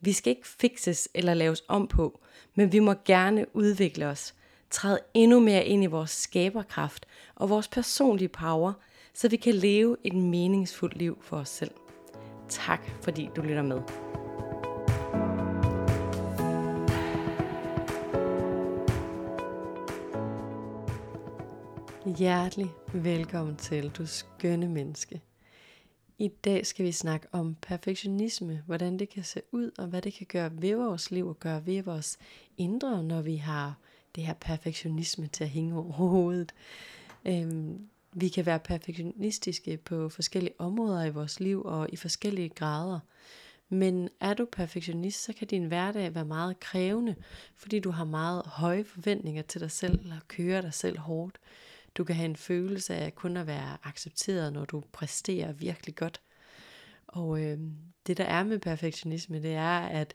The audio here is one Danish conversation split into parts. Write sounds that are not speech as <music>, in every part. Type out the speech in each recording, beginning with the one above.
Vi skal ikke fikses eller laves om på, men vi må gerne udvikle os, træde endnu mere ind i vores skaberkraft og vores personlige power, så vi kan leve et meningsfuldt liv for os selv. Tak fordi du lytter med. Hjertelig velkommen til, du skønne menneske. I dag skal vi snakke om perfektionisme, hvordan det kan se ud, og hvad det kan gøre ved vores liv og gøre ved vores indre, når vi har det her perfektionisme til at hænge over hovedet. Øhm, vi kan være perfektionistiske på forskellige områder i vores liv og i forskellige grader. Men er du perfektionist, så kan din hverdag være meget krævende, fordi du har meget høje forventninger til dig selv, eller kører dig selv hårdt. Du kan have en følelse af kun at være accepteret, når du præsterer virkelig godt. Og øh, det der er med perfektionisme, det er, at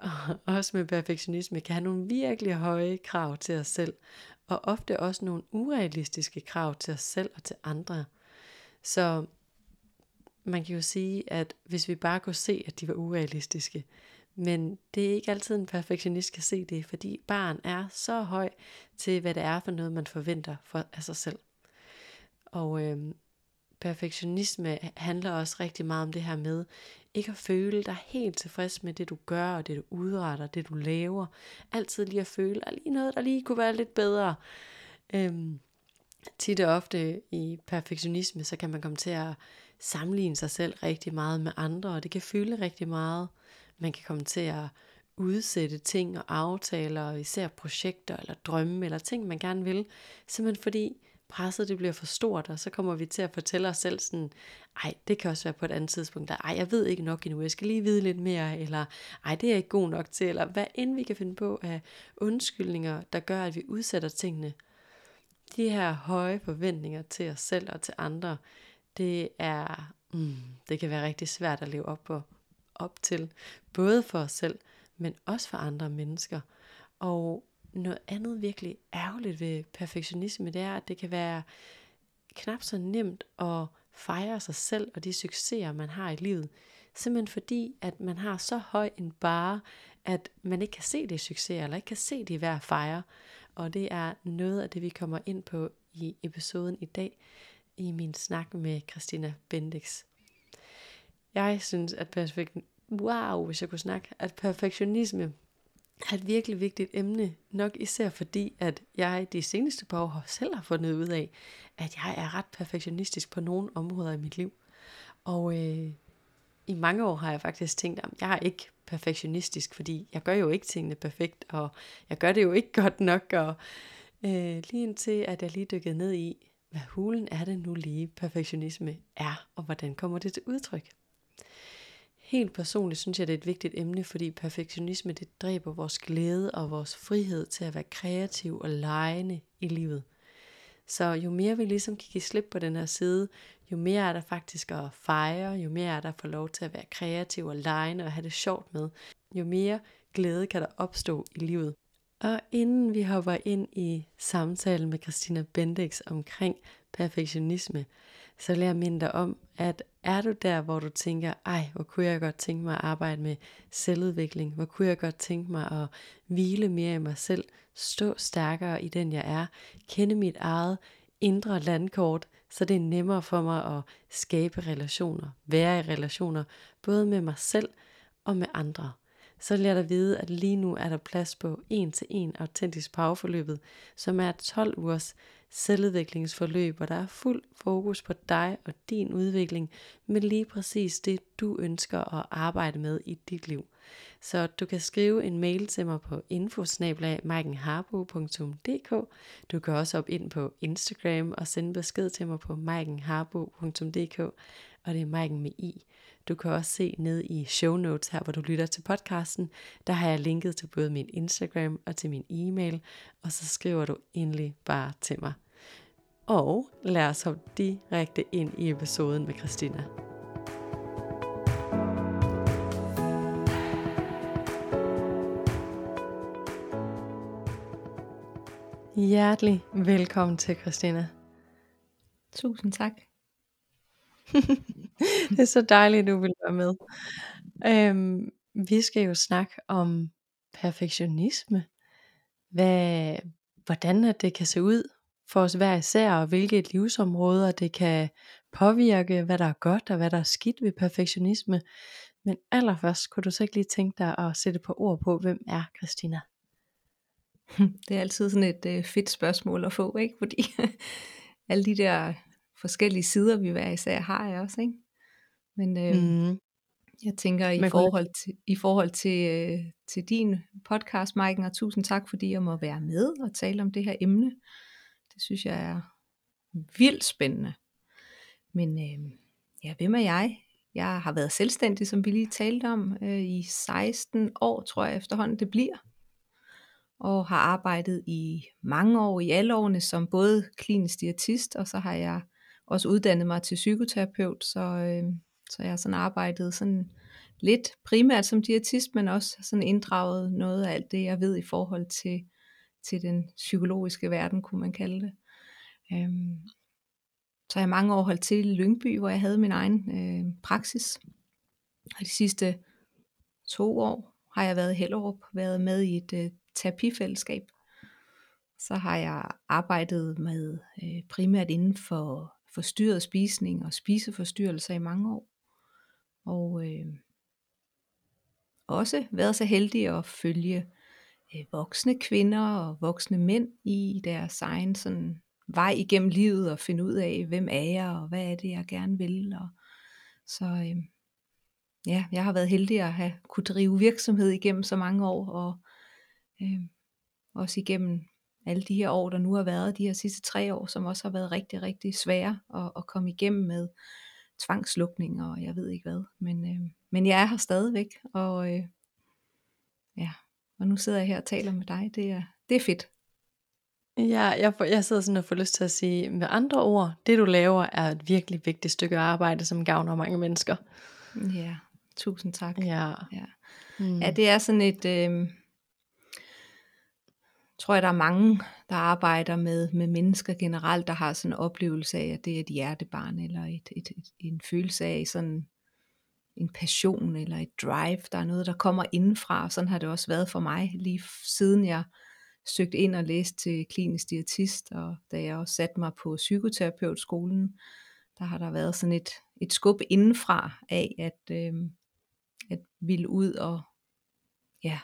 <laughs> også med perfektionisme kan have nogle virkelig høje krav til os selv, og ofte også nogle urealistiske krav til os selv og til andre. Så man kan jo sige, at hvis vi bare kunne se, at de var urealistiske, men det er ikke altid en perfektionist kan se det, fordi barn er så høj til, hvad det er for noget, man forventer for, af sig selv. Og øh, perfektionisme handler også rigtig meget om det her med, ikke at føle dig helt tilfreds med det, du gør, og det, du udretter, det, du laver. Altid lige at føle, at lige noget, der lige kunne være lidt bedre. Øhm, tit og ofte i perfektionisme, så kan man komme til at sammenligne sig selv rigtig meget med andre, og det kan fylde rigtig meget. Man kan komme til at udsætte ting og aftaler, og især projekter eller drømme eller ting, man gerne vil, simpelthen fordi presset det bliver for stort, og så kommer vi til at fortælle os selv sådan, ej, det kan også være på et andet tidspunkt, der, ej, jeg ved ikke nok endnu, jeg skal lige vide lidt mere, eller ej, det er jeg ikke god nok til, eller hvad end vi kan finde på af undskyldninger, der gør, at vi udsætter tingene. De her høje forventninger til os selv og til andre, det er, mm, det kan være rigtig svært at leve op på op til, både for os selv, men også for andre mennesker. Og noget andet virkelig ærgerligt ved perfektionisme, det er, at det kan være knap så nemt at fejre sig selv og de succeser, man har i livet. Simpelthen fordi, at man har så høj en bare, at man ikke kan se det succes, eller ikke kan se det værd at fejre. Og det er noget af det, vi kommer ind på i episoden i dag, i min snak med Christina Bendix. Jeg synes, at perfekt, wow, hvis jeg kunne snakke, at perfektionisme er et virkelig vigtigt emne, nok især fordi, at jeg de seneste par år selv har fundet ud af, at jeg er ret perfektionistisk på nogle områder i mit liv. Og øh, i mange år har jeg faktisk tænkt, at jeg er ikke perfektionistisk, fordi jeg gør jo ikke tingene perfekt, og jeg gør det jo ikke godt nok, og øh, lige indtil at jeg lige dykkede ned i, hvad hulen er det nu lige perfektionisme er, og hvordan kommer det til udtryk. Helt personligt synes jeg, det er et vigtigt emne, fordi perfektionisme det dræber vores glæde og vores frihed til at være kreativ og lejende i livet. Så jo mere vi ligesom kan give slip på den her side, jo mere er der faktisk at fejre, jo mere er der at få lov til at være kreativ og lejende og have det sjovt med, jo mere glæde kan der opstå i livet. Og inden vi hopper ind i samtalen med Christina Bendix omkring perfektionisme, så vil jeg minde dig om, at er du der, hvor du tænker, ej, hvor kunne jeg godt tænke mig at arbejde med selvudvikling, hvor kunne jeg godt tænke mig at hvile mere i mig selv, stå stærkere i den jeg er, kende mit eget indre landkort, så det er nemmere for mig at skabe relationer, være i relationer, både med mig selv og med andre. Så lær dig vide, at lige nu er der plads på en til en autentisk powerforløbet, som er 12 ugers selvudviklingsforløb, hvor der er fuld fokus på dig og din udvikling, med lige præcis det, du ønsker at arbejde med i dit liv. Så du kan skrive en mail til mig på infosnablag.maikenharbo.dk Du kan også op ind på Instagram og sende besked til mig på maikenharbo.dk og det er Maiken med i. Du kan også se ned i show notes her, hvor du lytter til podcasten. Der har jeg linket til både min Instagram og til min e-mail, og så skriver du endelig bare til mig. Og lad os hoppe direkte ind i episoden med Christina. Hjertelig velkommen til Christina. Tusind tak. <laughs> <laughs> det er så dejligt, at du vil være med. Øhm, vi skal jo snakke om perfektionisme. Hvad, hvordan at det kan se ud for os hver især, og hvilke livsområder det kan påvirke, hvad der er godt og hvad der er skidt ved perfektionisme. Men allerførst, kunne du så ikke lige tænke dig at sætte på ord på, hvem er Christina? <laughs> Det er altid sådan et øh, fedt spørgsmål at få, ikke? Fordi <laughs> alle de der forskellige sider, vi hver især har jeg også, ikke? Men øh, mm. jeg tænker i forhold til, i forhold til, øh, til din podcast, Maiken, og tusind tak, fordi jeg må være med og tale om det her emne. Det synes jeg er vildt spændende. Men øh, ja, hvem er jeg? Jeg har været selvstændig, som vi lige talte om, øh, i 16 år, tror jeg efterhånden det bliver. Og har arbejdet i mange år, i alle årene, som både klinisk diætist, og så har jeg også uddannet mig til psykoterapeut, så, øh, så jeg har sådan arbejdet sådan lidt primært som diætist, men også sådan inddraget noget af alt det, jeg ved i forhold til, til den psykologiske verden, kunne man kalde det. Øhm, så har jeg mange år holdt til i Lyngby, hvor jeg havde min egen øh, praksis. Og de sidste to år har jeg været i Hellerup, været med i et øh, terapifællesskab. Så har jeg arbejdet med øh, primært inden for forstyrret spisning og spiseforstyrrelser i mange år. Og øh, også været så heldig at følge øh, voksne kvinder og voksne mænd i deres egen sådan, vej igennem livet og finde ud af, hvem er jeg og hvad er det, jeg gerne vil. Og, så øh, ja, jeg har været heldig at have kunne drive virksomhed igennem så mange år og øh, også igennem alle de her år, der nu har været, de her sidste tre år, som også har været rigtig, rigtig svære at, at komme igennem med tvangslukning og jeg ved ikke hvad. Men, øh, men jeg er her stadigvæk, og øh, ja, og nu sidder jeg her og taler med dig. Det er, det er fedt. Ja, jeg, får, jeg sidder sådan og får lyst til at sige, med andre ord, det du laver er et virkelig vigtigt stykke arbejde, som gavner mange mennesker. Ja, tusind tak. Ja, ja. Mm. ja det er sådan et... Øh, tror jeg, der er mange, der arbejder med, med mennesker generelt, der har sådan en oplevelse af, at det er et hjertebarn, eller et, et, et, en følelse af sådan en passion, eller et drive. Der er noget, der kommer indenfra, og sådan har det også været for mig, lige siden jeg søgte ind og læste til klinisk diætist, og da jeg også satte mig på psykoterapeutskolen, der har der været sådan et, et skub indenfra af, at, øh, at ville ud og ja,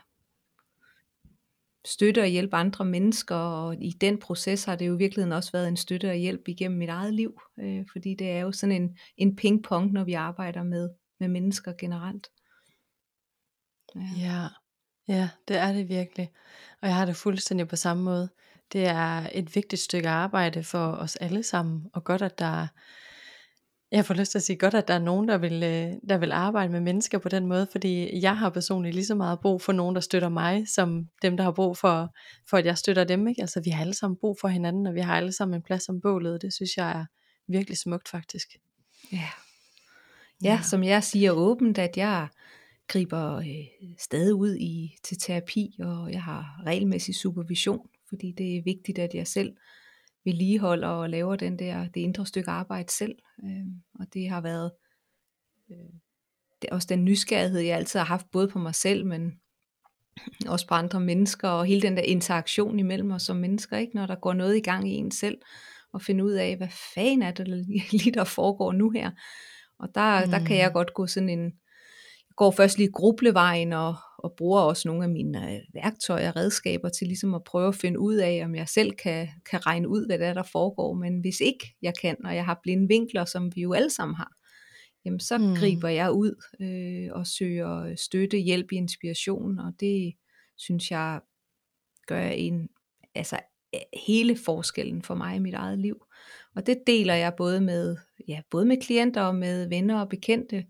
støtte og hjælpe andre mennesker, og i den proces har det jo i virkeligheden også været en støtte og hjælp igennem mit eget liv, øh, fordi det er jo sådan en, en ping-pong, når vi arbejder med, med mennesker generelt. Ja. ja, ja, det er det virkelig, og jeg har det fuldstændig på samme måde. Det er et vigtigt stykke arbejde for os alle sammen, og godt at der jeg får lyst til at sige godt, at der er nogen, der vil, øh, der vil arbejde med mennesker på den måde, fordi jeg har personligt lige så meget brug for nogen, der støtter mig, som dem, der har brug for, for at jeg støtter dem. Ikke? Altså vi har alle sammen brug for hinanden, og vi har alle sammen en plads om bålet, det synes jeg er virkelig smukt faktisk. Ja, ja som jeg siger åbent, at jeg griber øh, stadig ud i til terapi, og jeg har regelmæssig supervision, fordi det er vigtigt, at jeg selv vedligeholder og laver den der, det indre stykke arbejde selv. Øh, og det har været øh, det er også den nysgerrighed, jeg altid har haft, både på mig selv, men også på andre mennesker, og hele den der interaktion imellem os som mennesker, ikke? når der går noget i gang i en selv, og finde ud af, hvad fanden er det <laughs> lige, der foregår nu her. Og der, mm. der kan jeg mm. godt gå sådan en, jeg går først lige grublevejen, og, og bruger også nogle af mine øh, værktøjer og redskaber til ligesom at prøve at finde ud af, om jeg selv kan, kan regne ud, hvad det er, der foregår. Men hvis ikke jeg kan, og jeg har blinde vinkler, som vi jo alle sammen har, jamen så mm. griber jeg ud øh, og søger støtte, hjælp, inspiration, og det synes jeg gør en, altså hele forskellen for mig i mit eget liv. Og det deler jeg både med, ja, både med klienter og med venner og bekendte,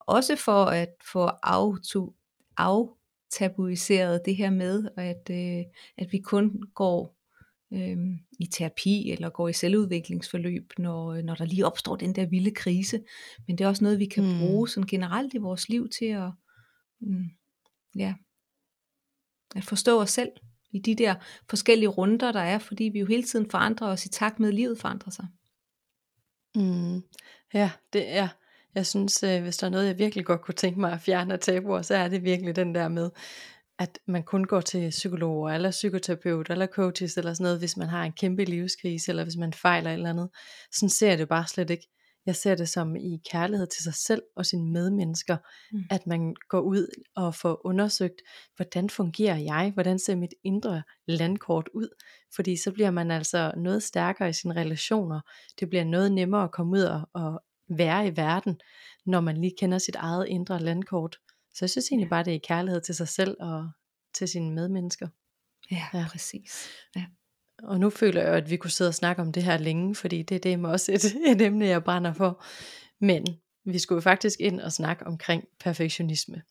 også for at få auto, aftabuiseret det her med, at, øh, at vi kun går øh, i terapi eller går i selvudviklingsforløb, når, når der lige opstår den der vilde krise. Men det er også noget, vi kan mm. bruge sådan generelt i vores liv til at, mm, ja, at forstå os selv i de der forskellige runder, der er, fordi vi jo hele tiden forandrer os i takt med, at livet forandrer sig. Mm. Ja, det er. Jeg synes, øh, hvis der er noget, jeg virkelig godt kunne tænke mig at fjerne af tabuer, så er det virkelig den der med, at man kun går til psykologer, eller psykoterapeut, eller coaches, eller sådan noget, hvis man har en kæmpe livskrise, eller hvis man fejler et eller andet. Sådan ser jeg det bare slet ikke. Jeg ser det som i kærlighed til sig selv og sine medmennesker, mm. at man går ud og får undersøgt, hvordan fungerer jeg, hvordan ser mit indre landkort ud, fordi så bliver man altså noget stærkere i sine relationer, det bliver noget nemmere at komme ud og, og være i verden, når man lige kender sit eget indre landkort. Så jeg synes egentlig bare, det er kærlighed til sig selv og til sine medmennesker. Ja, ja. præcis. Ja. Og nu føler jeg at vi kunne sidde og snakke om det her længe, fordi det, det er også et, <laughs> et emne, jeg brænder for. Men vi skulle faktisk ind og snakke omkring perfektionisme.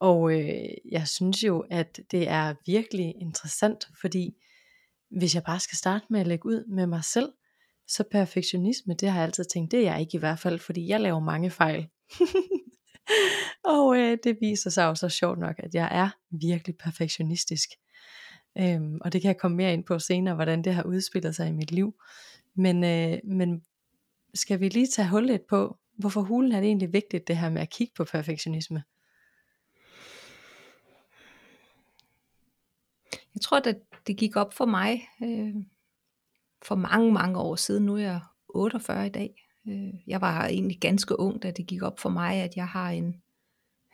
Og øh, jeg synes jo, at det er virkelig interessant, fordi hvis jeg bare skal starte med at lægge ud med mig selv, så perfektionisme, det har jeg altid tænkt, det er jeg ikke i hvert fald, fordi jeg laver mange fejl. <laughs> og øh, det viser sig jo så sjovt nok, at jeg er virkelig perfektionistisk. Øhm, og det kan jeg komme mere ind på senere, hvordan det har udspillet sig i mit liv. Men, øh, men skal vi lige tage hul lidt på, hvorfor hulen er det egentlig vigtigt, det her med at kigge på perfektionisme? Jeg tror, at det gik op for mig øh, for mange, mange år siden. Nu er jeg 48 i dag. Øh, jeg var egentlig ganske ung, da det gik op for mig, at jeg har en,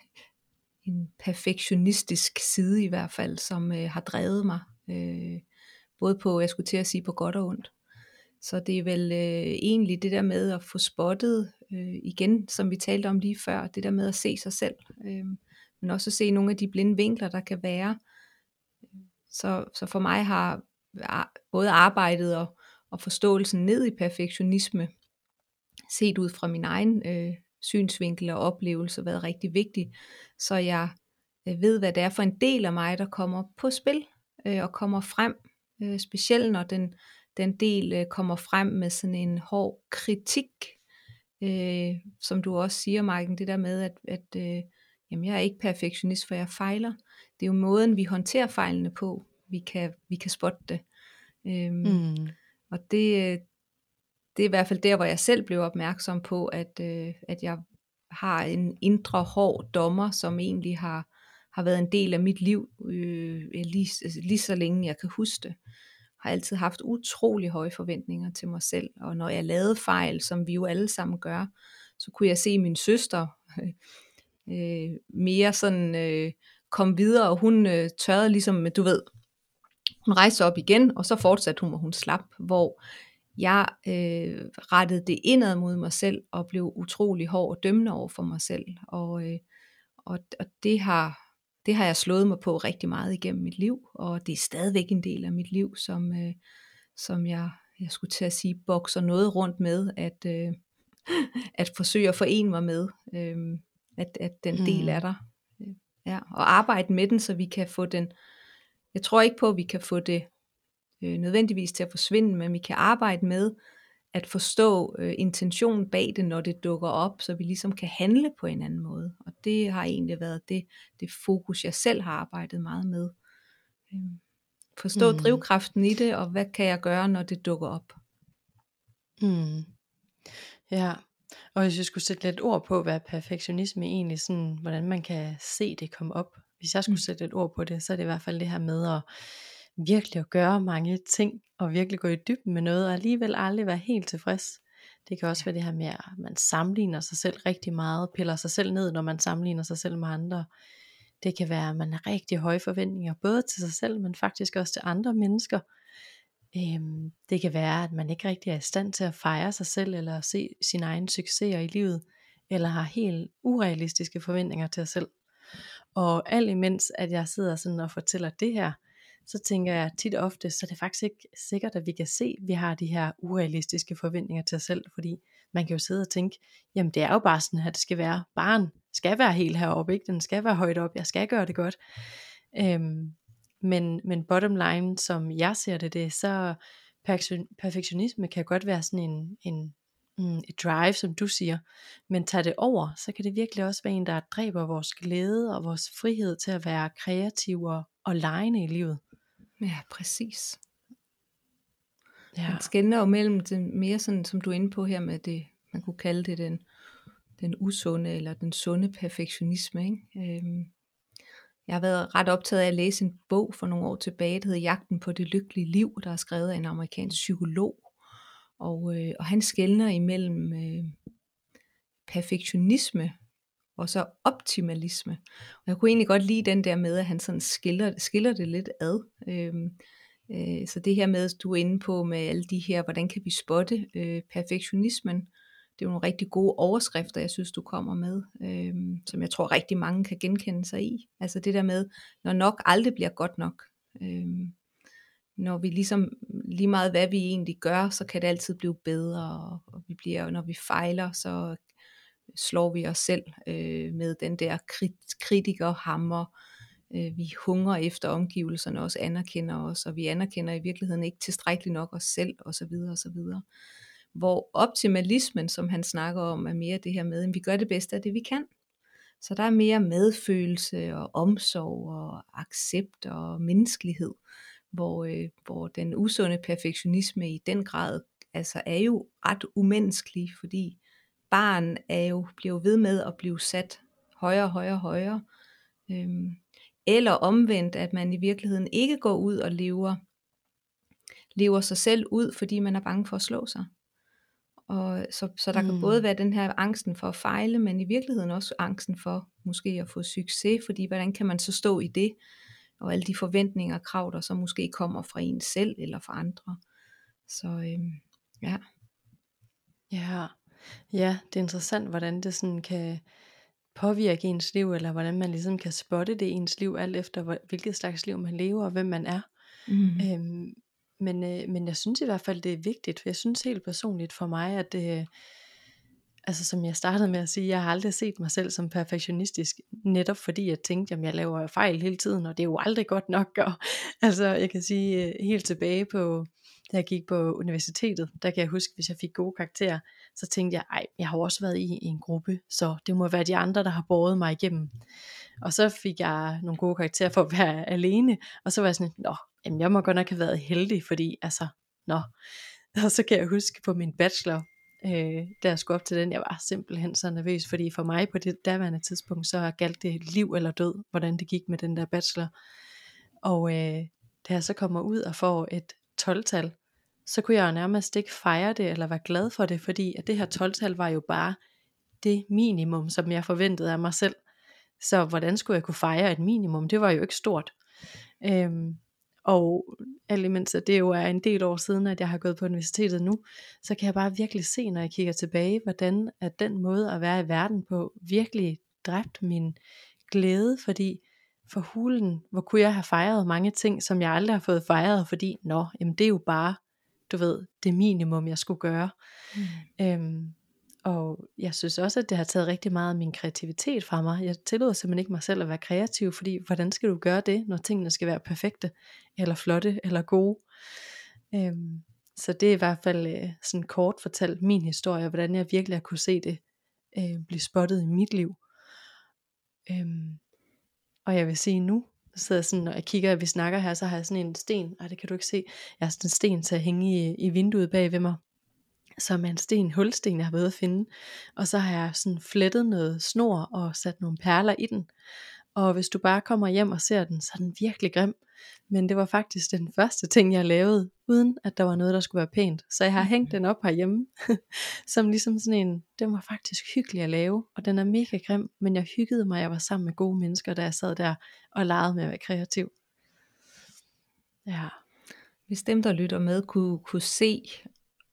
<laughs> en perfektionistisk side i hvert fald, som øh, har drevet mig. Øh, både på, jeg skulle til at sige, på godt og ondt. Så det er vel øh, egentlig det der med at få spottet, øh, igen, som vi talte om lige før, det der med at se sig selv, øh, men også at se nogle af de blinde vinkler, der kan være. Så, så for mig har både arbejdet og, og forståelsen ned i perfektionisme, set ud fra min egen øh, synsvinkel og oplevelse, været rigtig vigtig, så jeg øh, ved, hvad det er for en del af mig, der kommer på spil øh, og kommer frem, øh, specielt når den, den del øh, kommer frem med sådan en hård kritik, øh, som du også siger, Marken, det der med, at, at øh, jamen, jeg er ikke perfektionist, for jeg fejler. Det er jo måden, vi håndterer fejlene på, vi kan, vi kan spotte det. Øhm, mm. Og det, øh, det er i hvert fald der, hvor jeg selv blev opmærksom på, at, øh, at jeg har en indre hård dommer, som egentlig har, har været en del af mit liv øh, lige, altså lige så længe jeg kan huske det. Har altid haft utrolig høje forventninger til mig selv, og når jeg lavede fejl, som vi jo alle sammen gør, så kunne jeg se min søster <laughs> øh, mere sådan øh, komme videre, og hun øh, tørrede ligesom, du ved, hun rejste op igen, og så fortsatte hun, og hun slap, hvor jeg øh, rettede det indad mod mig selv, og blev utrolig hård og dømmende over for mig selv. Og, øh, og, og det, har, det har jeg slået mig på rigtig meget igennem mit liv, og det er stadigvæk en del af mit liv, som, øh, som jeg, jeg skulle til at sige, bokser noget rundt med, at, øh, <laughs> at forsøge at forene mig med, øh, at, at den del er mm. der. Ja, og arbejde med den, så vi kan få den, jeg tror ikke på, at vi kan få det øh, nødvendigvis til at forsvinde, men vi kan arbejde med at forstå øh, intentionen bag det, når det dukker op, så vi ligesom kan handle på en anden måde. Og det har egentlig været det, det fokus, jeg selv har arbejdet meget med. Øh, forstå mm. drivkraften i det, og hvad kan jeg gøre, når det dukker op. Mm. Ja, og hvis jeg skulle sætte lidt ord på, hvad perfektionisme egentlig sådan, hvordan man kan se det komme op. Hvis jeg skulle mm. sætte et ord på det, så er det i hvert fald det her med at virkelig at gøre mange ting, og virkelig gå i dybden med noget, og alligevel aldrig være helt tilfreds. Det kan også være det her med, at man sammenligner sig selv rigtig meget, piller sig selv ned, når man sammenligner sig selv med andre. Det kan være, at man har rigtig høje forventninger, både til sig selv, men faktisk også til andre mennesker. Øhm, det kan være, at man ikke rigtig er i stand til at fejre sig selv, eller se sine egne succeser i livet, eller har helt urealistiske forventninger til sig selv. Og alt imens, at jeg sidder sådan og fortæller det her, så tænker jeg tit og ofte, så det er faktisk ikke sikkert, at vi kan se, at vi har de her urealistiske forventninger til os selv, fordi man kan jo sidde og tænke, jamen det er jo bare sådan, at det skal være, barn skal være helt heroppe, ikke? den skal være højt op, jeg skal gøre det godt. Øhm, men, men bottom line, som jeg ser det, det er så perfektionisme kan godt være sådan en, en mm, et drive, som du siger, men tager det over, så kan det virkelig også være en, der dræber vores glæde og vores frihed til at være kreative og, og lejende i livet. Ja, præcis. Ja. Man skænder jo mellem det mere sådan, som du er inde på her med det, man kunne kalde det den, den usunde eller den sunde perfektionisme. Ikke? Øhm, jeg har været ret optaget af at læse en bog for nogle år tilbage, der hedder Jagten på det lykkelige liv, der er skrevet af en amerikansk psykolog. Og, øh, og han skældner imellem øh, perfektionisme og så optimalisme. Og jeg kunne egentlig godt lide den der med, at han sådan skiller, skiller det lidt ad. Øhm, øh, så det her med, at du er inde på med alle de her, hvordan kan vi spotte øh, perfektionismen, det er jo nogle rigtig gode overskrifter, jeg synes, du kommer med, øhm, som jeg tror rigtig mange kan genkende sig i. Altså det der med, når nok aldrig bliver godt nok. Øhm, når vi ligesom, lige meget hvad vi egentlig gør, så kan det altid blive bedre, og vi bliver, når vi fejler, så slår vi os selv øh, med den der krit- kritikerhammer. Øh, vi hungrer efter omgivelserne, også anerkender os, og vi anerkender i virkeligheden ikke tilstrækkeligt nok os selv, osv. osv. Hvor optimalismen, som han snakker om, er mere det her med, at vi gør det bedste af det, vi kan. Så der er mere medfølelse og omsorg og accept og menneskelighed, hvor, øh, hvor den usunde perfektionisme i den grad altså er jo ret umenneskelig, fordi barn er jo, bliver jo ved med at blive sat højere, højere, højere. Øhm, eller omvendt, at man i virkeligheden ikke går ud og lever, lever sig selv ud, fordi man er bange for at slå sig. Og så, så der mm. kan både være den her angsten for at fejle, men i virkeligheden også angsten for måske at få succes, fordi hvordan kan man så stå i det, og alle de forventninger og krav, der så måske kommer fra en selv eller fra andre. Så øhm, ja. Ja, Ja, det er interessant, hvordan det sådan kan påvirke ens liv, eller hvordan man ligesom kan spotte det i ens liv, alt efter hvilket slags liv man lever, og hvem man er. Mm. Øhm, men, øh, men jeg synes i hvert fald, det er vigtigt, for jeg synes helt personligt for mig, at det, øh, altså som jeg startede med at sige, jeg har aldrig set mig selv som perfektionistisk, netop fordi jeg tænkte, at jeg laver fejl hele tiden, og det er jo aldrig godt nok. Og, <laughs> altså jeg kan sige, øh, helt tilbage på, da jeg gik på universitetet, der kan jeg huske, hvis jeg fik gode karakterer, så tænkte jeg, ej, jeg har også været i, i en gruppe, så det må være de andre, der har båret mig igennem. Og så fik jeg nogle gode karakterer for at være <laughs> alene, og så var jeg sådan, nå, jamen jeg må godt nok have været heldig, fordi altså, nå. <laughs> Og så kan jeg huske på min bachelor, øh, da jeg skulle op til den, jeg var simpelthen så nervøs, fordi for mig på det daværende tidspunkt, så galt det liv eller død, hvordan det gik med den der bachelor. Og øh, da jeg så kommer ud og får et 12-tal, så kunne jeg jo nærmest ikke fejre det eller være glad for det, fordi at det her 12-tal var jo bare det minimum, som jeg forventede af mig selv. Så hvordan skulle jeg kunne fejre et minimum? Det var jo ikke stort. Øhm, og alt imens at det jo er en del år siden, at jeg har gået på universitetet nu, så kan jeg bare virkelig se, når jeg kigger tilbage, hvordan at den måde at være i verden på virkelig dræbt min glæde, fordi for hulen, hvor kunne jeg have fejret mange ting, som jeg aldrig har fået fejret, fordi, nå, jamen det er jo bare, du ved, det minimum, jeg skulle gøre. Mm. Øhm, og jeg synes også, at det har taget rigtig meget af min kreativitet fra mig. Jeg tillod simpelthen ikke mig selv at være kreativ, fordi hvordan skal du gøre det, når tingene skal være perfekte, eller flotte, eller gode? Øhm, så det er i hvert fald øh, sådan kort fortalt min historie, hvordan jeg virkelig har kunne se det øh, blive spottet i mit liv. Øhm, og jeg vil sige nu, så sidder jeg sådan, når jeg kigger, at vi snakker her, så har jeg sådan en sten, og det kan du ikke se, jeg har sådan en sten til at hænge i, i vinduet bag ved mig, som er en sten, hulsten, jeg har været at finde. Og så har jeg sådan flettet noget snor og sat nogle perler i den. Og hvis du bare kommer hjem og ser den, så er den virkelig grim. Men det var faktisk den første ting, jeg lavede, uden at der var noget, der skulle være pænt. Så jeg har mm. hængt den op herhjemme, <laughs> som ligesom sådan en, den var faktisk hyggelig at lave, og den er mega grim, men jeg hyggede mig, jeg var sammen med gode mennesker, da jeg sad der og legede med at være kreativ. Ja. Hvis dem, der lytter med, kunne, kunne se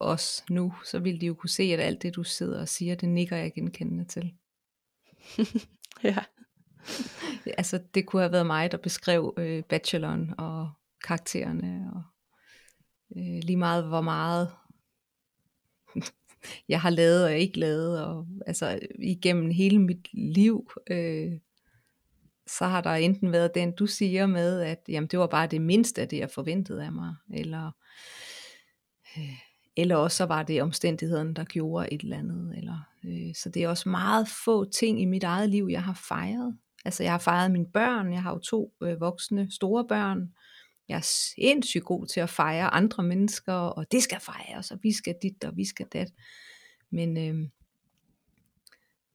os nu, så ville de jo kunne se, at alt det, du sidder og siger, det nikker jeg genkendende til. <laughs> ja. <laughs> altså, det kunne have været mig, der beskrev øh, bacheloren og karaktererne, og øh, lige meget hvor meget <laughs> jeg har lavet og ikke lavet, og altså igennem hele mit liv, øh, så har der enten været den, du siger med, at jamen, det var bare det mindste af det, jeg forventede af mig, eller, øh, eller også så var det omstændighederne, der gjorde et eller andet. Eller, øh, så det er også meget få ting i mit eget liv, jeg har fejret. Altså jeg har fejret mine børn, jeg har jo to øh, voksne store børn, jeg er sindssygt god til at fejre andre mennesker, og det skal fejres, og vi skal dit, og vi skal dat. Men øh,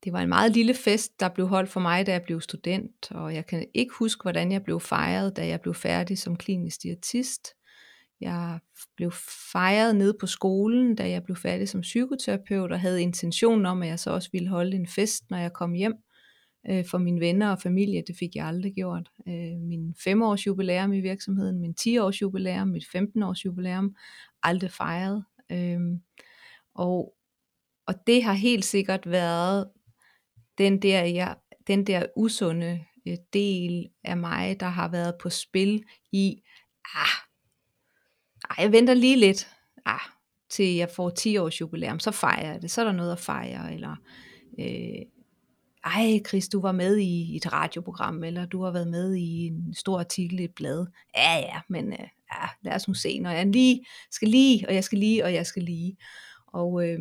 det var en meget lille fest, der blev holdt for mig, da jeg blev student, og jeg kan ikke huske, hvordan jeg blev fejret, da jeg blev færdig som klinisk diætist. Jeg blev fejret ned på skolen, da jeg blev færdig som psykoterapeut, og havde intentionen om, at jeg så også ville holde en fest, når jeg kom hjem øh, for mine venner og familie. Det fik jeg aldrig gjort. Øh, min femårs jubilæum i virksomheden, min 10 års jubilæum, mit 15 års jubilæum, aldrig fejret. Øh, og, og det har helt sikkert været den der, jeg, den der usunde øh, del af mig, der har været på spil i, ah, ej, jeg venter lige lidt, ah, til jeg får 10 års jubilæum, så fejrer jeg det, så er der noget at fejre, eller øh, ej Chris, du var med i et radioprogram, eller du har været med i en stor artikel i et blad. Ja, ja, men øh, ja, lad os nu se, når jeg lige skal lige, og jeg skal lige, og jeg skal lige. Og øh,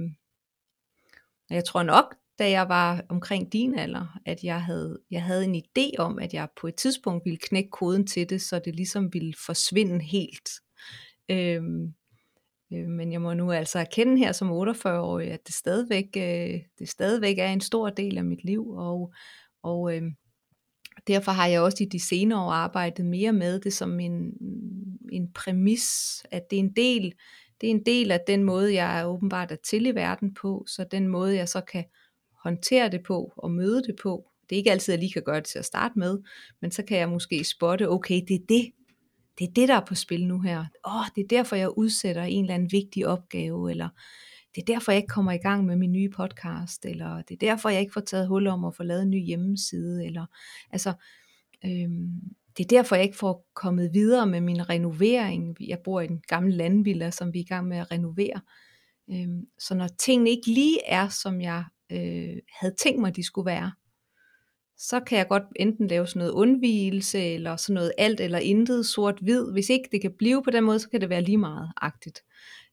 jeg tror nok, da jeg var omkring din alder, at jeg havde, jeg havde en idé om, at jeg på et tidspunkt ville knække koden til det, så det ligesom ville forsvinde helt. Øhm, Øh, men jeg må nu altså erkende her som 48-årig, at det stadigvæk, øh, det stadigvæk er en stor del af mit liv, og, og øh, derfor har jeg også i de senere år arbejdet mere med det som en, en præmis, at det er en del, det er en del af den måde, jeg er åbenbart er til i verden på, så den måde, jeg så kan håndtere det på og møde det på. Det er ikke altid, jeg lige kan gøre det til at starte med, men så kan jeg måske spotte, okay, det er det, det er det, der er på spil nu her. Åh, oh, det er derfor, jeg udsætter en eller anden vigtig opgave, eller det er derfor, jeg ikke kommer i gang med min nye podcast, eller det er derfor, jeg ikke får taget hul om at få lavet en ny hjemmeside, eller altså, øhm, det er derfor, jeg ikke får kommet videre med min renovering. Jeg bor i en gammel landvilla, som vi er i gang med at renovere. Øhm, så når tingene ikke lige er, som jeg øh, havde tænkt mig, de skulle være, så kan jeg godt enten lave sådan noget undvigelse, eller sådan noget alt eller intet sort-hvid. Hvis ikke det kan blive på den måde, så kan det være lige meget agtigt.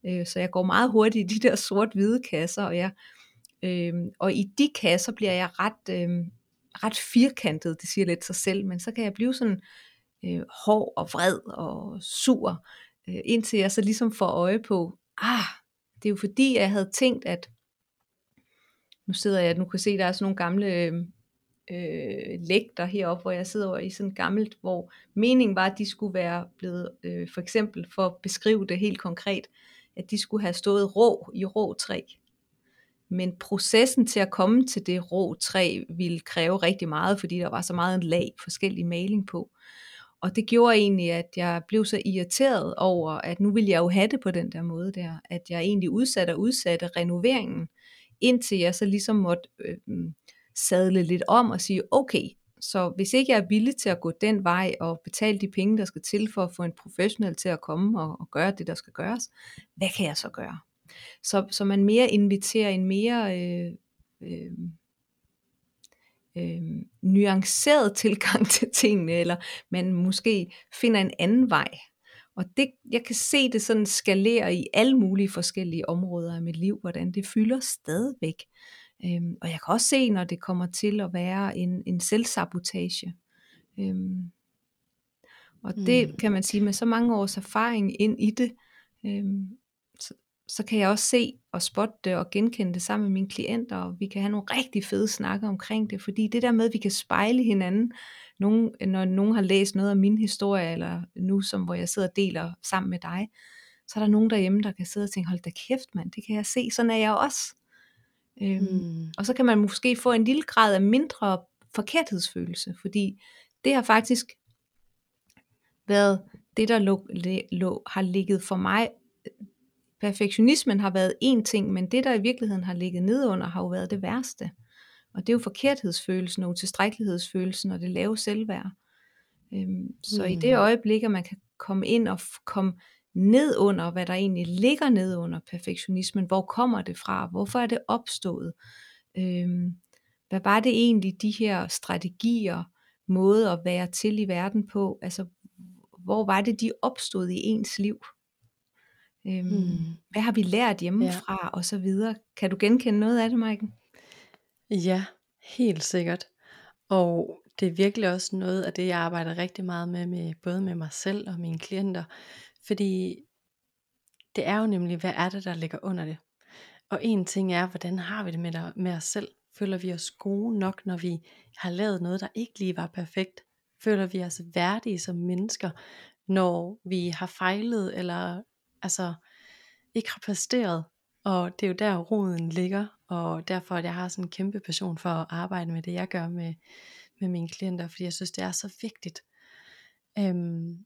Øh, så jeg går meget hurtigt i de der sort-hvide kasser, og, jeg, øh, og i de kasser bliver jeg ret, øh, ret firkantet, det siger lidt sig selv, men så kan jeg blive sådan øh, hård og vred og sur, øh, indtil jeg så ligesom får øje på, ah, det er jo fordi, jeg havde tænkt, at nu sidder jeg, nu kan se, der er sådan nogle gamle øh, øh, lægter heroppe, hvor jeg sidder over i sådan gammelt, hvor meningen var, at de skulle være blevet, øh, for eksempel for at beskrive det helt konkret, at de skulle have stået rå i rå træ. Men processen til at komme til det rå træ ville kræve rigtig meget, fordi der var så meget en lag forskellig maling på. Og det gjorde egentlig, at jeg blev så irriteret over, at nu ville jeg jo have det på den der måde der, at jeg egentlig udsatte og udsatte renoveringen, indtil jeg så ligesom måtte øh, sadle lidt om og sige, okay, så hvis ikke jeg er villig til at gå den vej og betale de penge, der skal til for at få en professionel til at komme og, og gøre det, der skal gøres, hvad kan jeg så gøre? Så, så man mere inviterer en mere øh, øh, øh, nuanceret <laughs> tilgang til tingene, eller man måske finder en anden vej. Og det, jeg kan se det sådan skalere i alle mulige forskellige områder af mit liv, hvordan det fylder stadigvæk. Øhm, og jeg kan også se, når det kommer til at være en, en selvsabotage. Øhm, og det mm. kan man sige, med så mange års erfaring ind i det, øhm, så, så kan jeg også se og spotte det og genkende det sammen med mine klienter, og vi kan have nogle rigtig fede snakker omkring det, fordi det der med, at vi kan spejle hinanden, nogen, når nogen har læst noget af min historie, eller nu som hvor jeg sidder og deler sammen med dig, så er der nogen derhjemme, der kan sidde og tænke, hold da kæft mand, det kan jeg se, sådan er jeg også. Øhm, mm. Og så kan man måske få en lille grad af mindre forkerthedsfølelse, fordi det har faktisk været det, der lå, lå, har ligget for mig. Perfektionismen har været en ting, men det, der i virkeligheden har ligget nedunder, har jo været det værste. Og det er jo forkerthedsfølelsen og utilstrækkelighedsfølelsen og det lave selvværd. Øhm, så mm. i det øjeblik, at man kan komme ind og komme ned under, hvad der egentlig ligger ned under perfektionismen. Hvor kommer det fra? Hvorfor er det opstået? Øhm, hvad var det egentlig, de her strategier, måde at være til i verden på? Altså, hvor var det, de opstod i ens liv? Øhm, hmm. Hvad har vi lært hjemmefra, ja. og så videre? Kan du genkende noget af det, Maiken? Ja, helt sikkert. Og det er virkelig også noget af det, jeg arbejder rigtig meget med, med både med mig selv og mine klienter. Fordi det er jo nemlig, hvad er det, der ligger under det? Og en ting er, hvordan har vi det med, der, med os selv? Føler vi os gode nok, når vi har lavet noget, der ikke lige var perfekt? Føler vi os værdige som mennesker, når vi har fejlet, eller altså ikke har præsteret? Og det er jo der roden ligger, og derfor at jeg har sådan en kæmpe passion for at arbejde med det, jeg gør med, med mine klienter, fordi jeg synes, det er så vigtigt. Øhm,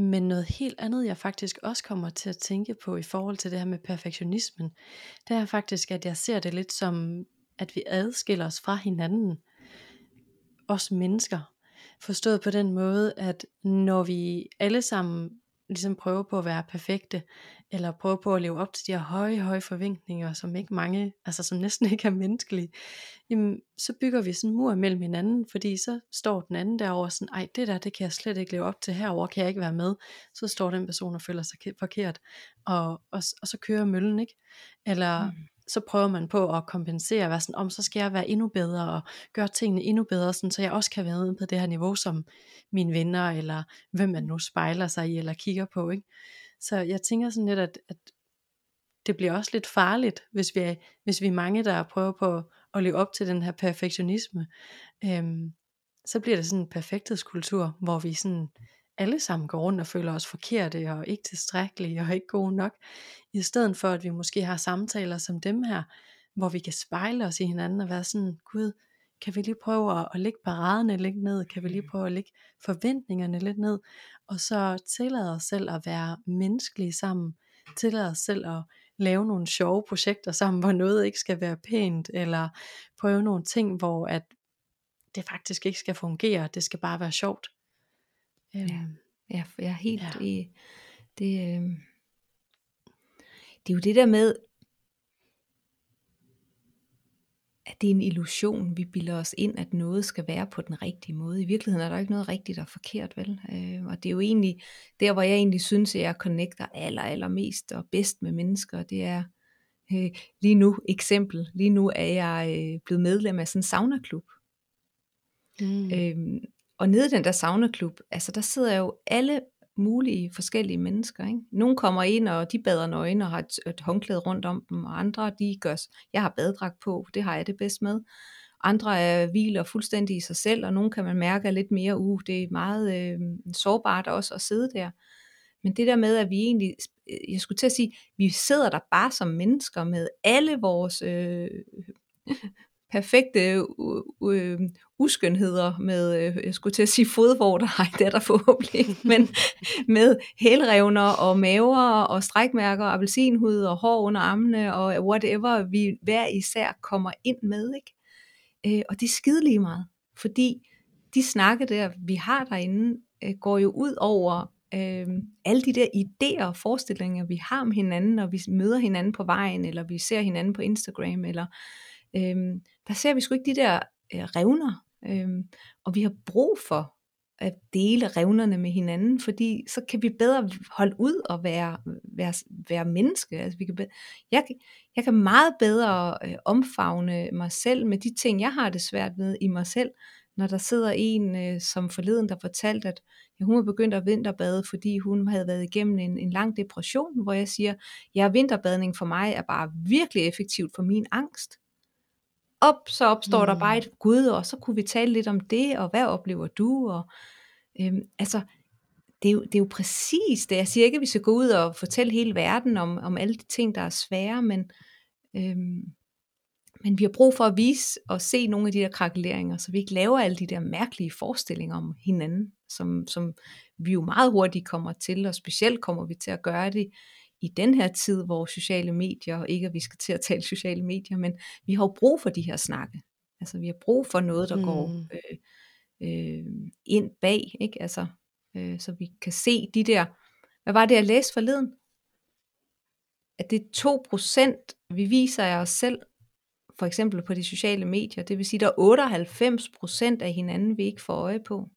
men noget helt andet, jeg faktisk også kommer til at tænke på i forhold til det her med perfektionismen, det er faktisk, at jeg ser det lidt som, at vi adskiller os fra hinanden. Os mennesker. Forstået på den måde, at når vi alle sammen ligesom prøve på at være perfekte, eller prøve på at leve op til de her høje, høje forventninger, som ikke mange, altså som næsten <laughs> ikke er menneskelige, jamen, så bygger vi sådan en mur mellem hinanden, fordi så står den anden derover sådan, ej, det der, det kan jeg slet ikke leve op til, herover kan jeg ikke være med, så står den person og føler sig forkert, og, og, og så kører møllen, ikke? Eller, mm så prøver man på at kompensere, hvad sådan, om så skal jeg være endnu bedre, og gøre tingene endnu bedre, sådan, så jeg også kan være på det her niveau, som mine venner, eller hvem man nu spejler sig i, eller kigger på, ikke? Så jeg tænker sådan lidt, at, at det bliver også lidt farligt, hvis vi, er, hvis vi er mange, der prøver på at leve op til den her perfektionisme, øhm, så bliver det sådan en perfekthedskultur, hvor vi sådan alle sammen går rundt og føler os forkerte og ikke tilstrækkelige og ikke gode nok, i stedet for at vi måske har samtaler som dem her, hvor vi kan spejle os i hinanden og være sådan, Gud, kan vi lige prøve at, at lægge paraderne lidt ned, kan vi lige prøve at lægge forventningerne lidt ned, og så tillade os selv at være menneskelige sammen, tillade os selv at lave nogle sjove projekter sammen, hvor noget ikke skal være pænt, eller prøve nogle ting, hvor at det faktisk ikke skal fungere, det skal bare være sjovt. Ja, øhm, ja jeg er helt ja. i det. Øh, det er jo det der med, at det er en illusion, vi bilder os ind, at noget skal være på den rigtige måde. I virkeligheden er der ikke noget rigtigt og forkert, vel? Øh, og det er jo egentlig der, hvor jeg egentlig synes, at jeg connecter aller, allermest og bedst med mennesker, det er øh, lige nu, eksempel, lige nu er jeg øh, blevet medlem af sådan en sauna-klub. Mm. Øhm, og nede i den der sauna-klub, altså der sidder jo alle mulige forskellige mennesker. Ikke? Nogle kommer ind, og de bader nøgne og har et, et håndklæde rundt om dem, og andre, de gør, jeg har badedragt på, det har jeg det bedst med. Andre er hviler fuldstændig i sig selv, og nogle kan man mærke er lidt mere, uh, det er meget øh, sårbart også at sidde der. Men det der med, at vi egentlig, øh, jeg skulle til at sige, vi sidder der bare som mennesker med alle vores øh, <laughs> perfekte øh, øh uskønheder med, øh, jeg skulle til at sige fodvorter, <laughs> nej det er der forhåbentlig men med hælrevner og maver og strækmærker, appelsinhud og hår under armene og whatever vi hver især kommer ind med. Ikke? Øh, og det er skide lige meget, fordi de snakke der, vi har derinde, øh, går jo ud over øh, alle de der idéer og forestillinger, vi har om hinanden, når vi møder hinanden på vejen, eller vi ser hinanden på Instagram, eller øh, der ser vi sgu ikke de der øh, revner, Øhm, og vi har brug for at dele revnerne med hinanden, fordi så kan vi bedre holde ud og være, være, være menneske. Altså, vi kan bedre, jeg, jeg kan meget bedre øh, omfavne mig selv med de ting, jeg har det svært med i mig selv, når der sidder en øh, som forleden, der fortalte, at ja, hun var begyndt at vinterbade, fordi hun havde været igennem en, en lang depression, hvor jeg siger, ja, vinterbadning for mig er bare virkelig effektivt for min angst op, så opstår mm. der bare mm. et Gud, og så kunne vi tale lidt om det, og hvad oplever du? Og, øhm, altså, det er, jo, det er jo præcis det. Jeg siger ikke, at vi skal gå ud og fortælle hele verden om, om alle de ting, der er svære, men, øhm, men vi har brug for at vise og se nogle af de der krakeleringer, så vi ikke laver alle de der mærkelige forestillinger om hinanden, som, som vi jo meget hurtigt kommer til, og specielt kommer vi til at gøre det i den her tid, hvor sociale medier, og ikke at vi skal til at tale sociale medier, men vi har jo brug for de her snakke. Altså vi har brug for noget, der mm. går øh, øh, ind bag, ikke? Altså øh, så vi kan se de der, hvad var det jeg læste forleden? At det er 2% vi viser af os selv, for eksempel på de sociale medier, det vil sige, der er 98% af hinanden, vi ikke får øje på.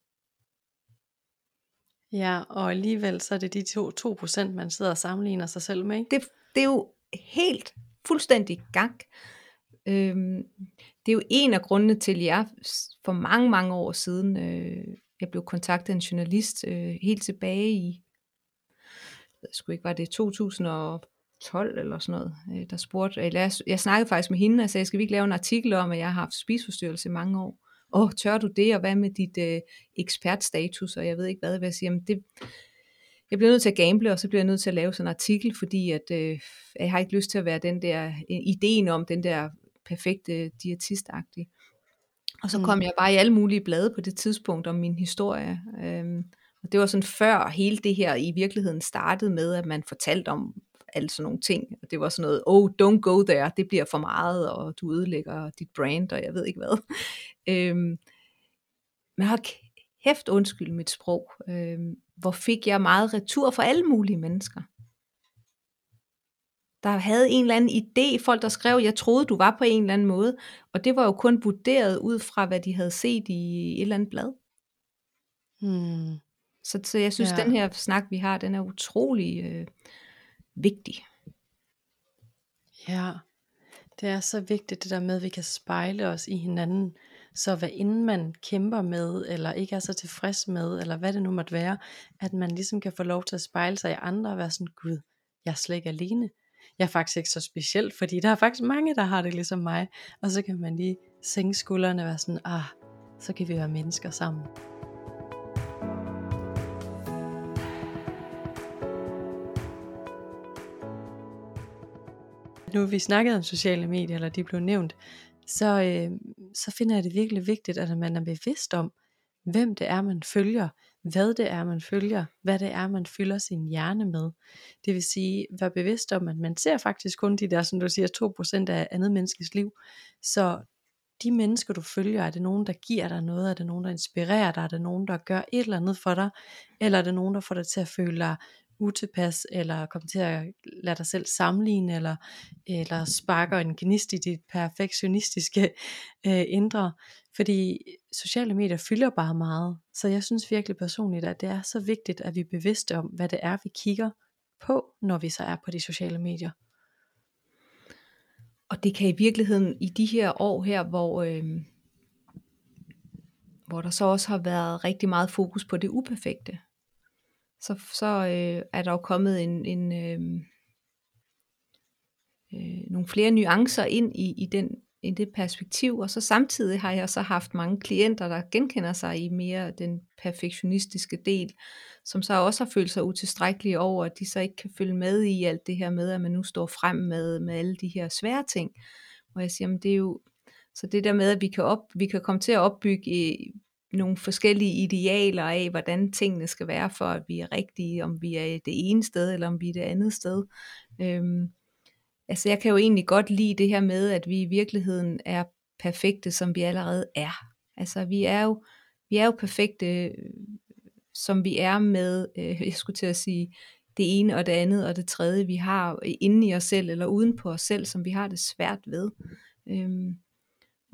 Ja, og alligevel så er det de to, 2% man sidder og sammenligner sig selv med. Ikke? Det, det er jo helt fuldstændig gang. Øhm, det er jo en af grundene til, at jeg for mange, mange år siden, øh, jeg blev kontaktet af en journalist øh, helt tilbage i, jeg skulle ikke, var det 2012 eller sådan noget, øh, der spurgte, eller jeg, jeg snakkede faktisk med hende og sagde, skal vi ikke lave en artikel om, at jeg har haft spiseforstyrrelse i mange år? Åh, oh, tør du det, og hvad med dit øh, ekspertstatus, og jeg ved ikke hvad, hvad jeg siger, men det, jeg bliver nødt til at gamble, og så bliver jeg nødt til at lave sådan en artikel, fordi at, øh, jeg har ikke lyst til at være den der, ideen om den der perfekte diætistagtige. Og så kom mm. jeg bare i alle mulige blade på det tidspunkt om min historie. Øhm, og det var sådan før hele det her i virkeligheden startede med, at man fortalte om alle sådan nogle ting. Og det var sådan noget, oh, don't go there, det bliver for meget, og du ødelægger dit brand, og jeg ved ikke hvad. <laughs> øhm, men har kæft undskyld mit sprog, øhm, hvor fik jeg meget retur fra alle mulige mennesker der havde en eller anden idé, folk der skrev, jeg troede du var på en eller anden måde, og det var jo kun vurderet ud fra, hvad de havde set i et eller andet blad. Hmm. Så, så jeg synes, ja. den her snak, vi har, den er utrolig øh, vigtig. Ja, det er så vigtigt det der med, at vi kan spejle os i hinanden. Så hvad inden man kæmper med, eller ikke er så tilfreds med, eller hvad det nu måtte være, at man ligesom kan få lov til at spejle sig i andre og være sådan, gud, jeg er slet ikke alene jeg er faktisk ikke så speciel, fordi der er faktisk mange, der har det ligesom mig. Og så kan man lige sænke skuldrene og være sådan, ah, så kan vi være mennesker sammen. Nu vi snakkede om sociale medier, eller de blev nævnt, så, øh, så finder jeg det virkelig vigtigt, at man er bevidst om, hvem det er, man følger, hvad det er, man følger, hvad det er, man fylder sin hjerne med. Det vil sige, vær bevidst om, at man ser faktisk kun de der, som du siger, 2% af andet menneskes liv. Så de mennesker, du følger, er det nogen, der giver dig noget? Er det nogen, der inspirerer dig? Er det nogen, der gør et eller andet for dig? Eller er det nogen, der får dig til at føle dig utilpas, eller komme til at lade dig selv sammenligne, eller, eller sparker en gnist i dit perfektionistiske øh, indre. Fordi sociale medier fylder bare meget. Så jeg synes virkelig personligt, at det er så vigtigt, at vi er bevidste om, hvad det er, vi kigger på, når vi så er på de sociale medier. Og det kan i virkeligheden i de her år her, hvor, øh, hvor der så også har været rigtig meget fokus på det uperfekte, så, så øh, er der jo kommet en, en øh, øh, nogle flere nuancer ind i, i, den, i det perspektiv, og så samtidig har jeg så haft mange klienter, der genkender sig i mere den perfektionistiske del, som så også har følt sig utilstrækkelige over, at de så ikke kan følge med i alt det her med, at man nu står frem med, med alle de her svære ting. Og jeg siger, men det er jo, så det der med, at vi kan, op, vi kan komme til at opbygge øh, nogle forskellige idealer af, hvordan tingene skal være, for at vi er rigtige, om vi er det ene sted, eller om vi er det andet sted. Øhm, altså jeg kan jo egentlig godt lide det her med, at vi i virkeligheden er perfekte, som vi allerede er. Altså vi er jo, vi er jo perfekte, som vi er med, øh, jeg skulle til at sige, det ene og det andet og det tredje, vi har inde i os selv, eller uden på os selv, som vi har det svært ved. Øhm,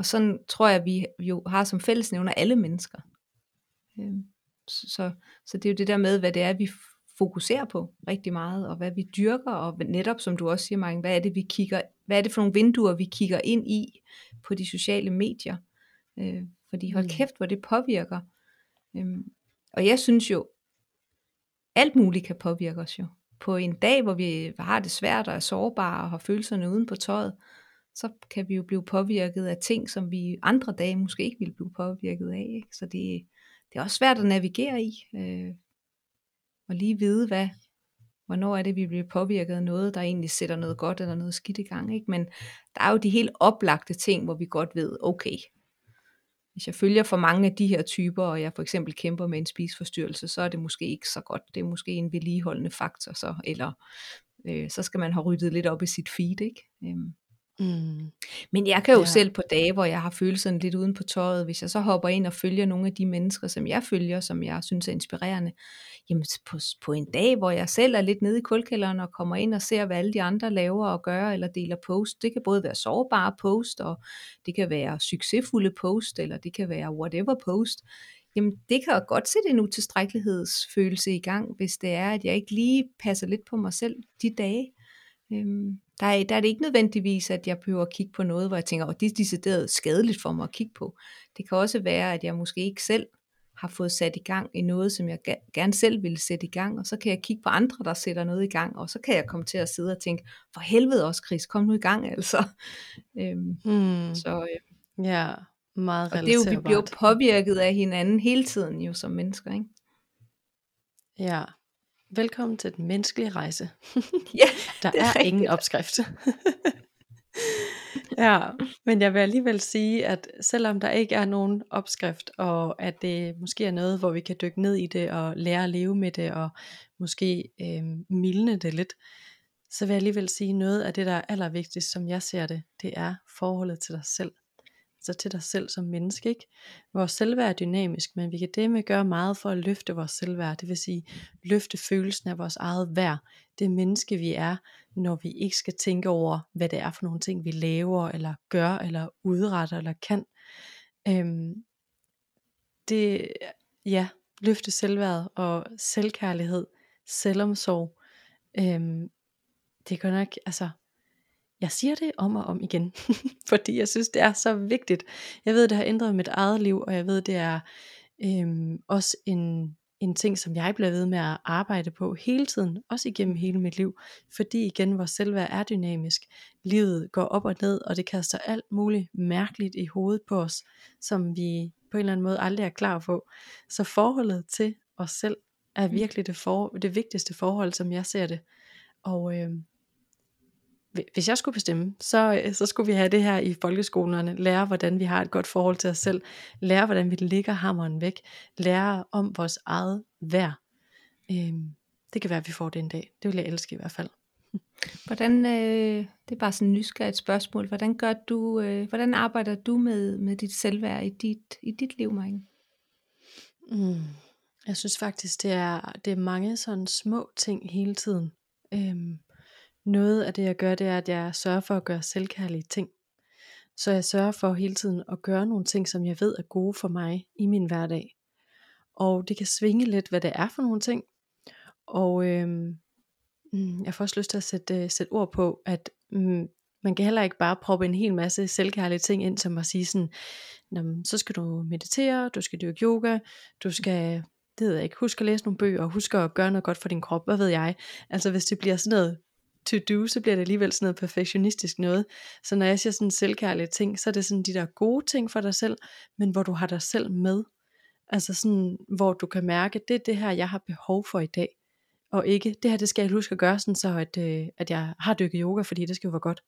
og sådan tror jeg, vi jo har som fællesnævner alle mennesker. Øhm, så, så det er jo det der med, hvad det er, vi fokuserer på rigtig meget, og hvad vi dyrker, og netop som du også siger, Mange, hvad er det, vi kigger, hvad er det for nogle vinduer, vi kigger ind i på de sociale medier. Øh, fordi hold mm. kæft, hvor det påvirker. Øhm, og jeg synes jo, alt muligt kan påvirke os jo. På en dag, hvor vi har det svært og er sårbare og har følelserne uden på tøjet, så kan vi jo blive påvirket af ting, som vi andre dage måske ikke ville blive påvirket af. Ikke? Så det, det er også svært at navigere i, øh, og lige vide, hvad, hvornår er det, vi bliver påvirket af noget, der egentlig sætter noget godt eller noget skidt i gang. Ikke? Men der er jo de helt oplagte ting, hvor vi godt ved, okay, hvis jeg følger for mange af de her typer, og jeg for eksempel kæmper med en spisforstyrrelse, så er det måske ikke så godt. Det er måske en vedligeholdende faktor, så, eller øh, så skal man have ryddet lidt op i sit feed. Ikke? Øhm, Mm. Men jeg kan jo ja. selv på dage, hvor jeg har følelserne lidt uden på tøjet, hvis jeg så hopper ind og følger nogle af de mennesker, som jeg følger, som jeg synes er inspirerende, jamen på, på en dag, hvor jeg selv er lidt nede i kulkælderen og kommer ind og ser, hvad alle de andre laver og gør eller deler post. Det kan både være sårbare post, og det kan være succesfulde post, eller det kan være whatever post. Jamen det kan godt sætte en utilstrækkelighedsfølelse i gang, hvis det er, at jeg ikke lige passer lidt på mig selv de dage. Øhm, der, er, der er det ikke nødvendigvis, at jeg behøver at kigge på noget, hvor jeg tænker, at oh, det er decideret skadeligt for mig at kigge på. Det kan også være, at jeg måske ikke selv har fået sat i gang i noget, som jeg gerne selv ville sætte i gang, og så kan jeg kigge på andre, der sætter noget i gang, og så kan jeg komme til at sidde og tænke, for helvede også Chris, kom nu i gang altså. Øhm, hmm. Så, øh, ja, meget Og det er jo, vi bliver påvirket af hinanden hele tiden jo som mennesker, ikke? Ja, velkommen til den menneskelige rejse. <laughs> ja, Der er, er ingen opskrift. <laughs> ja, men jeg vil alligevel sige, at selvom der ikke er nogen opskrift, og at det måske er noget, hvor vi kan dykke ned i det, og lære at leve med det, og måske øh, mildne det lidt, så vil jeg alligevel sige, noget af det, der er allervigtigst, som jeg ser det, det er forholdet til dig selv så til dig selv som menneske. Ikke? Vores selvværd er dynamisk, men vi kan det med gøre meget for at løfte vores selvværd. Det vil sige løfte følelsen af vores eget værd. Det menneske vi er, når vi ikke skal tænke over, hvad det er for nogle ting, vi laver, eller gør, eller udretter, eller kan. Øhm, det, ja, løfte selvværd og selvkærlighed, selvomsorg. Øhm, det kan nok, altså, jeg siger det om og om igen, <laughs> fordi jeg synes, det er så vigtigt. Jeg ved, det har ændret mit eget liv, og jeg ved, det er øhm, også en, en ting, som jeg bliver ved med at arbejde på hele tiden, også igennem hele mit liv, fordi igen, vores selvværd er dynamisk. Livet går op og ned, og det kaster alt muligt mærkeligt i hovedet på os, som vi på en eller anden måde aldrig er klar på. Så forholdet til os selv er mm. virkelig det, for, det vigtigste forhold, som jeg ser det. Og øhm, hvis jeg skulle bestemme, så, øh, så skulle vi have det her i folkeskolerne. Lære, hvordan vi har et godt forhold til os selv. Lære, hvordan vi ligger hammeren væk. Lære om vores eget værd. Øhm, det kan være, at vi får det en dag. Det vil jeg elske i hvert fald. <laughs> Hvordan, øh, det er bare sådan nysgerrigt spørgsmål. Hvordan gør du, øh, hvordan arbejder du med, med dit selvværd i dit, i dit liv, Marken? Mm. Jeg synes faktisk, det er, det er mange sådan små ting hele tiden. Øhm, noget af det jeg gør, det er, at jeg sørger for at gøre selvkærlige ting. Så jeg sørger for hele tiden at gøre nogle ting, som jeg ved er gode for mig i min hverdag. Og det kan svinge lidt, hvad det er for nogle ting. Og øhm, mm, jeg får også lyst til at sætte, øh, sætte ord på, at mm, man kan heller ikke bare proppe en hel masse selvkærlige ting ind, som at sige sådan, så skal du meditere, du skal dyrke yoga, du skal, det ved jeg ikke, husk at læse nogle bøger, husk at gøre noget godt for din krop, hvad ved jeg. Altså hvis det bliver sådan noget to do, så bliver det alligevel sådan noget perfektionistisk noget. Så når jeg siger sådan selvkærlige ting, så er det sådan de der gode ting for dig selv, men hvor du har dig selv med. Altså sådan, hvor du kan mærke, det er det her, jeg har behov for i dag. Og ikke, det her, det skal jeg huske at gøre sådan, så at, øh, at jeg har dykket yoga, fordi det skal jo være godt.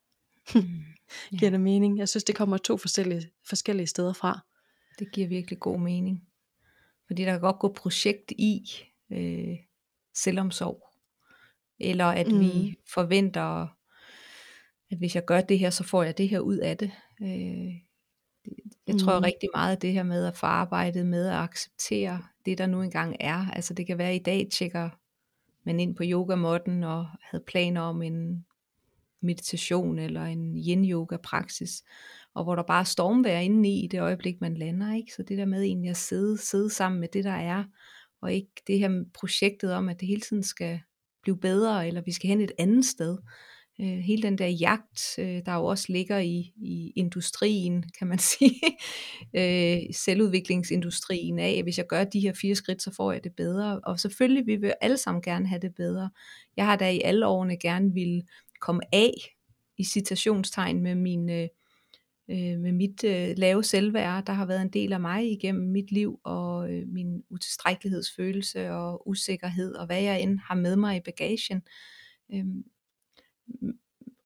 mm, <laughs> Giver det mening? Jeg synes, det kommer to forskellige, forskellige steder fra. Det giver virkelig god mening. Fordi der kan godt gå projekt i øh, selvomsorg eller at mm. vi forventer, at hvis jeg gør det her, så får jeg det her ud af det. Øh, jeg tror mm. rigtig meget af det her med at få arbejdet med at acceptere det, der nu engang er. Altså det kan være, at i dag tjekker man ind på yogamotten og havde planer om en meditation eller en yin yoga praksis, og hvor der bare er stormvær inde i det øjeblik, man lander. Ikke? Så det der med egentlig at sidde, sidde sammen med det, der er, og ikke det her projektet om, at det hele tiden skal blive bedre, eller vi skal hen et andet sted. Øh, hele den der jagt, øh, der jo også ligger i, i industrien, kan man <laughs> sige, øh, selvudviklingsindustrien af, at hvis jeg gør de her fire skridt, så får jeg det bedre. Og selvfølgelig, vi vil alle sammen gerne have det bedre. Jeg har da i alle årene gerne vil komme af, i citationstegn med min... Øh, Øh, med mit øh, lave selvværd, der har været en del af mig igennem mit liv, og øh, min utilstrækkelighedsfølelse og usikkerhed, og hvad jeg end har med mig i bagagen. Øh,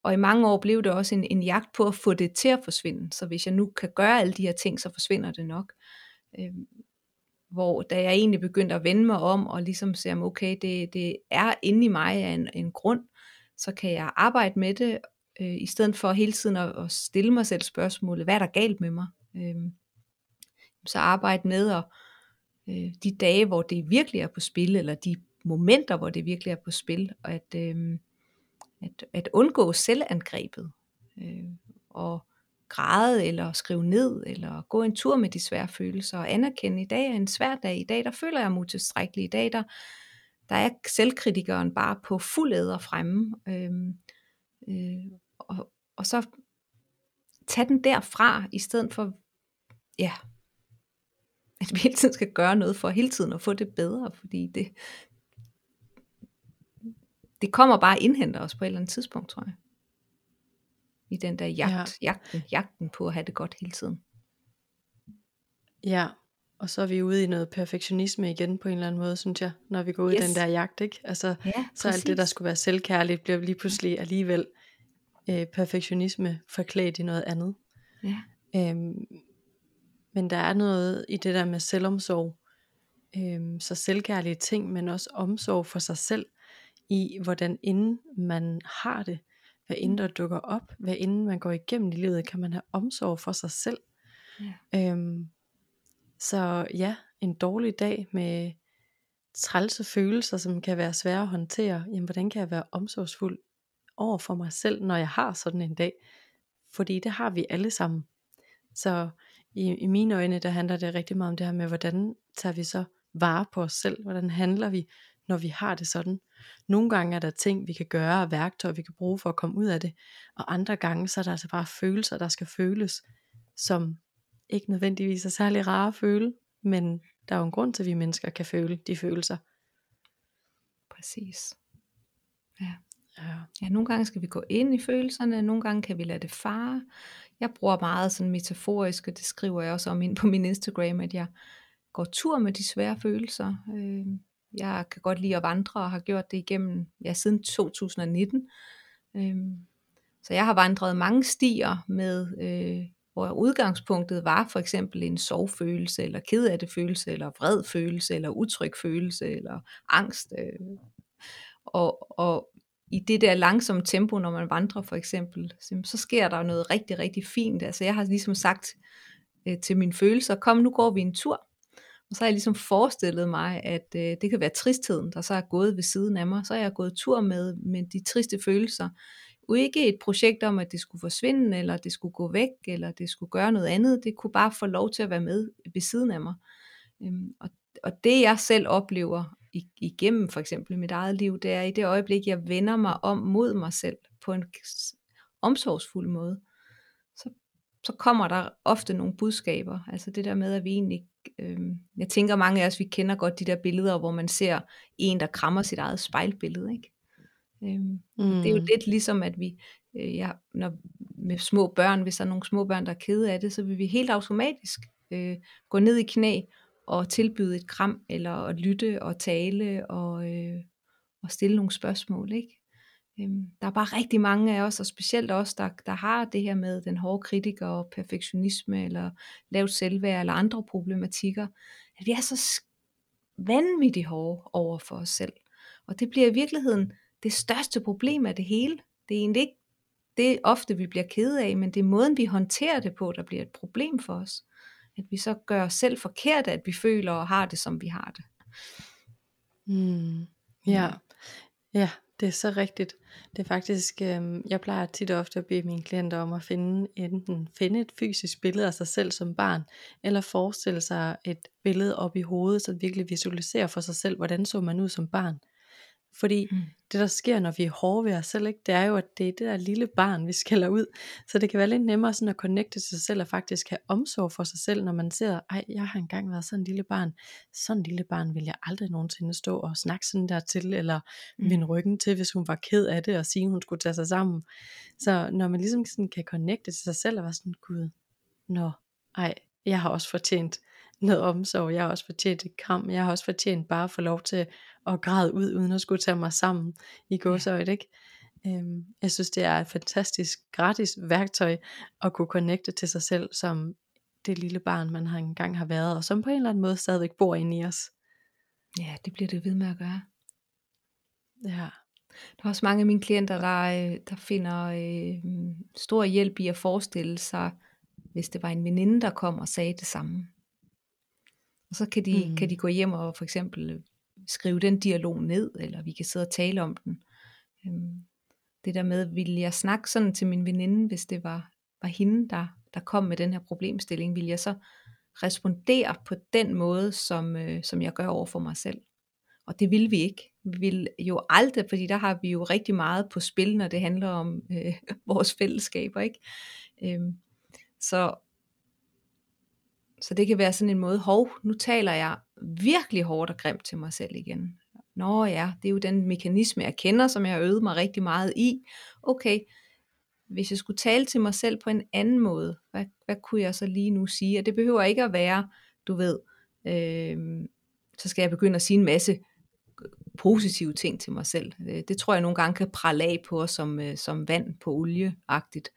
og i mange år blev det også en, en jagt på at få det til at forsvinde, så hvis jeg nu kan gøre alle de her ting, så forsvinder det nok. Øh, hvor da jeg egentlig begyndte at vende mig om, og ligesom se, okay, det, det er inde i mig af en, en grund, så kan jeg arbejde med det, øh, i stedet for hele tiden at, at stille mig selv spørgsmålet, hvad er der galt med mig? Øh, så arbejde med at øh, de dage, hvor det virkelig er på spil, eller de momenter, hvor det virkelig er på spil, og at, øh, at, at undgå selvangrebet, øh, og græde, eller skrive ned, eller gå en tur med de svære følelser, og anerkende, i dag er en svær dag, i dag der føler jeg mig utilstrækkelig, i dag der, der er selvkritikeren bare på fuld æder fremme, øhm, øh, øh, og, og så tage den derfra, i stedet for, ja, at vi hele tiden skal gøre noget for hele tiden at få det bedre, fordi det, det kommer bare at indhente os på et eller andet tidspunkt, tror jeg. I den der jagt, ja. jagten, jagten på at have det godt hele tiden. Ja, og så er vi ude i noget perfektionisme igen på en eller anden måde, synes jeg, når vi går ud yes. i den der jagt, ikke? Altså, ja, så alt det, der skulle være selvkærligt, bliver lige pludselig alligevel øh, perfektionisme forklædt i noget andet. Ja. Øhm, men der er noget i det der med selvomsorg, øhm, så selvkærlige ting, men også omsorg for sig selv, i hvordan inden man har det, hvad inden der dukker op, hvad inden man går igennem i livet, kan man have omsorg for sig selv. Ja. Øhm, så ja, en dårlig dag med trælse følelser, som kan være svære at håndtere, jamen hvordan kan jeg være omsorgsfuld over for mig selv, når jeg har sådan en dag? Fordi det har vi alle sammen. Så i, i mine øjne, der handler det rigtig meget om det her med, hvordan tager vi så vare på os selv? Hvordan handler vi, når vi har det sådan? Nogle gange er der ting, vi kan gøre, og værktøjer, vi kan bruge for at komme ud af det. Og andre gange, så er der altså bare følelser, der skal føles, som ikke nødvendigvis er særlig rare at føle, men der er jo en grund til, at vi mennesker kan føle de følelser. Præcis. Ja. Ja. ja, nogle gange skal vi gå ind i følelserne, nogle gange kan vi lade det fare. Jeg bruger meget sådan metaforisk, og det skriver jeg også om ind på min Instagram, at jeg går tur med de svære følelser. Øh, jeg kan godt lide at vandre og har gjort det igennem, ja, siden 2019. Øh, så jeg har vandret mange stier med, øh, hvor udgangspunktet var for eksempel en sorgfølelse, eller ked af det følelse, eller vred følelse, eller utryg følelse, eller angst. Øh, og, og i det der langsomme tempo, når man vandrer for eksempel, så sker der noget rigtig, rigtig fint. Altså jeg har ligesom sagt øh, til mine følelser, kom nu går vi en tur. Og så har jeg ligesom forestillet mig, at øh, det kan være tristheden, der så er gået ved siden af mig. Så har jeg gået tur med, med de triste følelser. Og ikke et projekt om, at det skulle forsvinde, eller det skulle gå væk, eller det skulle gøre noget andet. Det kunne bare få lov til at være med ved siden af mig. Øhm, og, og det jeg selv oplever igennem for eksempel mit eget liv, det er i det øjeblik, jeg vender mig om mod mig selv på en omsorgsfuld måde, så, så kommer der ofte nogle budskaber. Altså det der med, at vi egentlig, øh, jeg tænker mange af os, vi kender godt de der billeder, hvor man ser en, der krammer sit eget spejlbillede, ikke? Øh, mm. Det er jo lidt ligesom, at vi, øh, ja, når, med små børn, hvis der er nogle små børn, der er kede af det, så vil vi helt automatisk øh, gå ned i knæ at tilbyde et kram, eller at lytte og tale og, øh, og stille nogle spørgsmål. Ikke? Øhm, der er bare rigtig mange af os, og specielt os, der, der har det her med den hårde kritiker og perfektionisme, eller lavt selvværd, eller andre problematikker, at vi er så vanvittigt hårde over for os selv. Og det bliver i virkeligheden det største problem af det hele. Det er egentlig ikke det ofte, vi bliver ked af, men det er måden, vi håndterer det på, der bliver et problem for os at vi så gør os selv forkert, at vi føler og har det, som vi har det. Mm. Ja. ja, det er så rigtigt. Det er faktisk, øh, jeg plejer tit og ofte at bede mine klienter om at finde enten finde et fysisk billede af sig selv som barn, eller forestille sig et billede op i hovedet, så virkelig visualisere for sig selv, hvordan så man ud som barn. Fordi mm. det der sker, når vi er hårde ved os selv, ikke, det er jo, at det er det der lille barn, vi skælder ud. Så det kan være lidt nemmere sådan at connecte til sig selv, og faktisk have omsorg for sig selv, når man ser, ej, jeg har engang været sådan en lille barn. Sådan en lille barn vil jeg aldrig nogensinde stå og snakke sådan der til, eller mm. vende ryggen til, hvis hun var ked af det, og sige, at hun skulle tage sig sammen. Så når man ligesom sådan kan connecte til sig selv, og være sådan, gud, nå, ej, jeg har også fortjent noget omsorg. Jeg har også fortjent et kram. Jeg har også fortjent bare at få lov til at græde ud, uden at skulle tage mig sammen i gåsøjet, ikke? Øhm, jeg synes, det er et fantastisk gratis værktøj at kunne connecte til sig selv som det lille barn, man har engang har været, og som på en eller anden måde stadigvæk bor inde i os. Ja, det bliver det ved med at gøre. Ja. Der er også mange af mine klienter, der, øh, der finder øh, stor hjælp i at forestille sig, hvis det var en veninde, der kom og sagde det samme. Og så kan de, mm. kan de gå hjem og for eksempel skrive den dialog ned, eller vi kan sidde og tale om den. Øhm, det der med, ville jeg snakke sådan til min veninde, hvis det var, var hende, der, der kom med den her problemstilling, ville jeg så respondere på den måde, som, øh, som jeg gør over for mig selv. Og det vil vi ikke. Vi vil jo aldrig, fordi der har vi jo rigtig meget på spil, når det handler om øh, <laughs> vores fællesskaber. Ikke? Øhm, så, så det kan være sådan en måde, hov, nu taler jeg virkelig hårdt og grimt til mig selv igen. Nå ja, det er jo den mekanisme, jeg kender, som jeg har øvet mig rigtig meget i. Okay, hvis jeg skulle tale til mig selv på en anden måde, hvad, hvad kunne jeg så lige nu sige? Og det behøver ikke at være, du ved, øh, så skal jeg begynde at sige en masse positive ting til mig selv. Øh, det tror jeg nogle gange kan prale af på os som, øh, som vand på olieagtigt.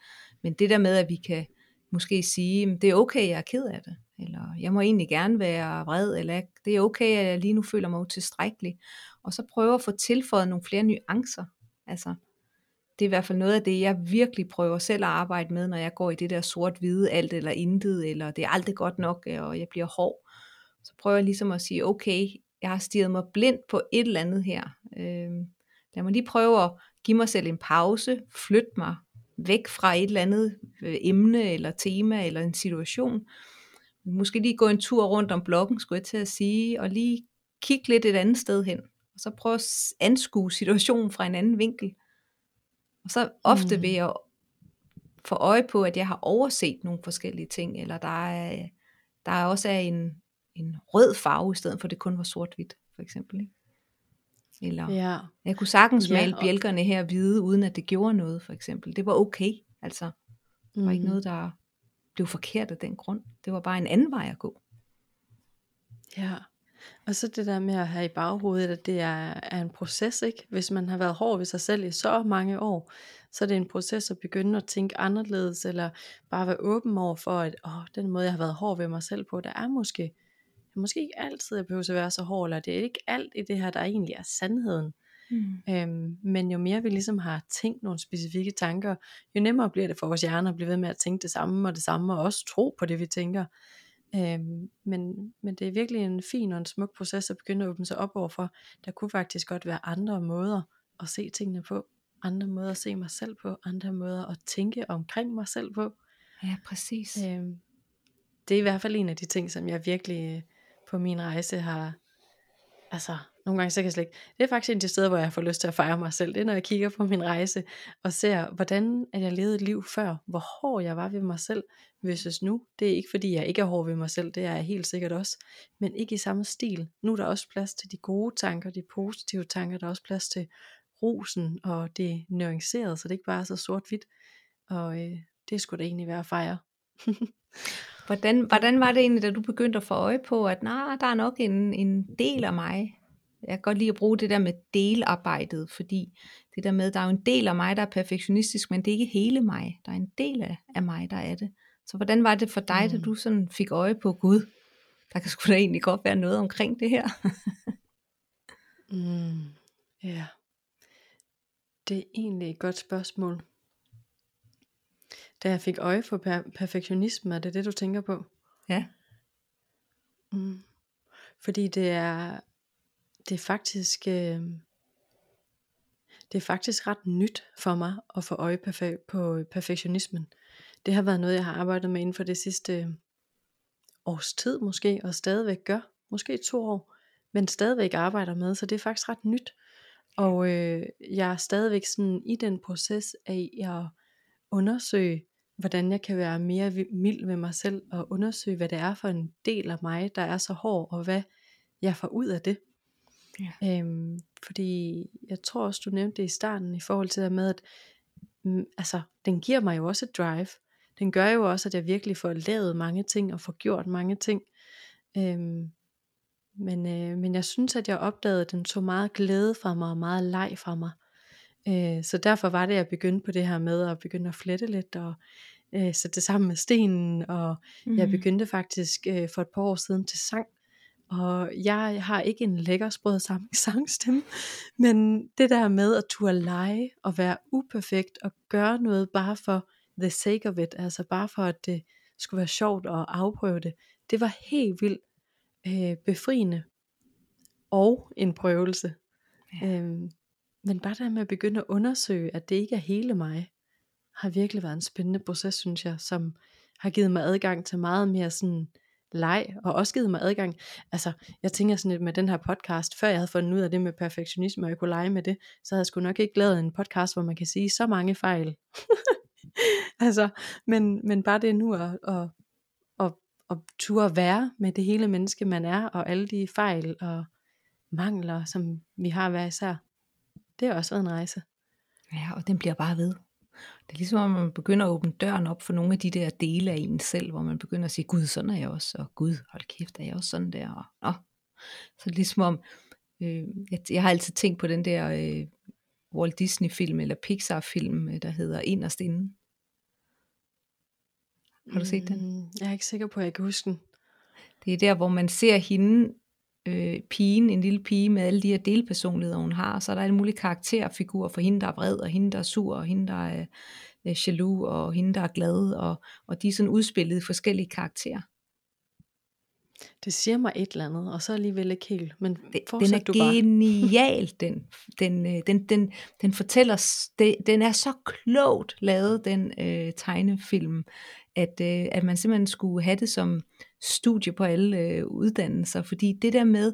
Men det der med, at vi kan måske sige, det er okay, jeg er ked af det, eller jeg må egentlig gerne være vred, eller det er okay, at jeg lige nu føler mig utilstrækkelig. Og så prøve at få tilføjet nogle flere nuancer. Altså, det er i hvert fald noget af det, jeg virkelig prøver selv at arbejde med, når jeg går i det der sort-hvide, alt eller intet, eller det er aldrig godt nok, og jeg bliver hård. Så prøver jeg ligesom at sige, okay, jeg har stirret mig blind på et eller andet her. Øh, lad mig lige prøve at give mig selv en pause, flytte mig væk fra et eller andet øh, emne eller tema eller en situation. Måske lige gå en tur rundt om blokken, skulle jeg til at sige, og lige kigge lidt et andet sted hen. Og så prøve at anskue situationen fra en anden vinkel. Og så ofte mm. vil jeg få øje på, at jeg har overset nogle forskellige ting, eller der er, der er også er en, en rød farve, i stedet for at det kun var sort-hvidt, for eksempel. Ikke? Eller ja. jeg kunne sagtens male ja, bjælkerne her hvide, uden at det gjorde noget, for eksempel. Det var okay, altså. Det var mm. ikke noget, der blev forkert af den grund. Det var bare en anden vej at gå. Ja, og så det der med at have i baghovedet, at det er, er en proces, ikke? Hvis man har været hård ved sig selv i så mange år, så er det en proces at begynde at tænke anderledes, eller bare være åben over for, at åh, den måde, jeg har været hård ved mig selv på, der er måske måske ikke altid jeg behøver at være så hård, eller det er ikke alt i det her, der egentlig er sandheden. Mm. Øhm, men jo mere vi ligesom har tænkt nogle specifikke tanker, jo nemmere bliver det for vores hjerne at blive ved med at tænke det samme og det samme, og også tro på det vi tænker. Øhm, men, men det er virkelig en fin og en smuk proces at begynde at åbne sig op overfor. Der kunne faktisk godt være andre måder at se tingene på, andre måder at se mig selv på, andre måder at tænke omkring mig selv på. Ja, præcis. Øhm, det er i hvert fald en af de ting, som jeg virkelig på min rejse har, altså nogle gange så kan jeg slet ikke, det er faktisk en af de steder, hvor jeg får lyst til at fejre mig selv, det er når jeg kigger på min rejse, og ser, hvordan at jeg levede et liv før, hvor hård jeg var ved mig selv, hvis nu, det er ikke fordi jeg ikke er hård ved mig selv, det er jeg helt sikkert også, men ikke i samme stil, nu er der også plads til de gode tanker, de positive tanker, der er også plads til rosen, og det nuancerede, så det ikke bare er så sort-hvidt, og øh, det skulle da egentlig være at fejre. <laughs> Hvordan, hvordan var det egentlig, da du begyndte at få øje på, at nej, der er nok en, en del af mig? Jeg kan godt lide at bruge det der med delarbejdet, fordi det der med, der er jo en del af mig, der er perfektionistisk, men det er ikke hele mig. Der er en del af, mig, der er det. Så hvordan var det for dig, mm. da du sådan fik øje på Gud? Der kan sgu da egentlig godt være noget omkring det her. <laughs> mm, ja, det er egentlig et godt spørgsmål. Da jeg fik øje for per- perfektionisme, er det det, du tænker på? Ja. Mm. Fordi det er, det er faktisk, øh, det er faktisk ret nyt for mig at få øje perfe- på perfektionismen. Det har været noget, jeg har arbejdet med inden for det sidste øh, års tid måske, og stadigvæk gør. Måske to år, men stadigvæk arbejder med, så det er faktisk ret nyt. Og øh, jeg er stadigvæk sådan i den proces af at undersøge, hvordan jeg kan være mere mild med mig selv og undersøge, hvad det er for en del af mig, der er så hård, og hvad jeg får ud af det. Ja. Øhm, fordi jeg tror også, du nævnte det i starten, i forhold til det med, at mm, altså, den giver mig jo også et drive. Den gør jo også, at jeg virkelig får lavet mange ting, og får gjort mange ting. Øhm, men, øh, men jeg synes, at jeg opdagede, at den tog meget glæde fra mig, og meget leg fra mig. Øh, så derfor var det, at jeg begyndte på det her med at begynde at flette lidt og øh, sætte det sammen med stenen. Og mm. jeg begyndte faktisk øh, for et par år siden til sang. Og jeg har ikke en lækker sprød <laughs> sangstemme, men det der med at turde lege og være uperfekt og gøre noget bare for the sake of it, altså bare for at det skulle være sjovt at afprøve det, det var helt vildt øh, befriende og en prøvelse. Ja. Øhm, men bare der med at begynde at undersøge, at det ikke er hele mig, har virkelig været en spændende proces, synes jeg, som har givet mig adgang til meget mere sådan leg, og også givet mig adgang, altså jeg tænker sådan lidt med den her podcast, før jeg havde fundet ud af det med perfektionisme, og jeg kunne lege med det, så havde jeg sgu nok ikke lavet en podcast, hvor man kan sige så mange fejl. <laughs> altså, men, men bare det nu at, at, at, at turde være med det hele menneske, man er, og alle de fejl og mangler, som vi har hver især. Det har også været en rejse. Ja, og den bliver bare ved. Det er ligesom, at man begynder at åbne døren op for nogle af de der dele af en selv, hvor man begynder at sige, gud, sådan er jeg også, og gud, hold kæft, er jeg også sådan der, og nå. Så det er ligesom om, øh, jeg, jeg har altid tænkt på den der øh, Walt Disney-film, eller Pixar-film, øh, der hedder Inderst Inden. Har du set den? Mm, jeg er ikke sikker på, at jeg kan huske den. Det er der, hvor man ser hende, øh, pigen, en lille pige med alle de her delpersonligheder, hun har. Og så er der alle mulige karakterfigurer for hende, der er vred, og hende, der er sur, og hende, der er øh, jaloux, og hende, der er glad. Og, og de er sådan udspillet i forskellige karakterer. Det siger mig et eller andet, og så alligevel ikke helt. Men den er du genial, <laughs> den, den, øh, den, den, den fortæller, den er så klogt lavet, den øh, tegnefilm, at, øh, at man simpelthen skulle have det som studie på alle øh, uddannelser, fordi det der med,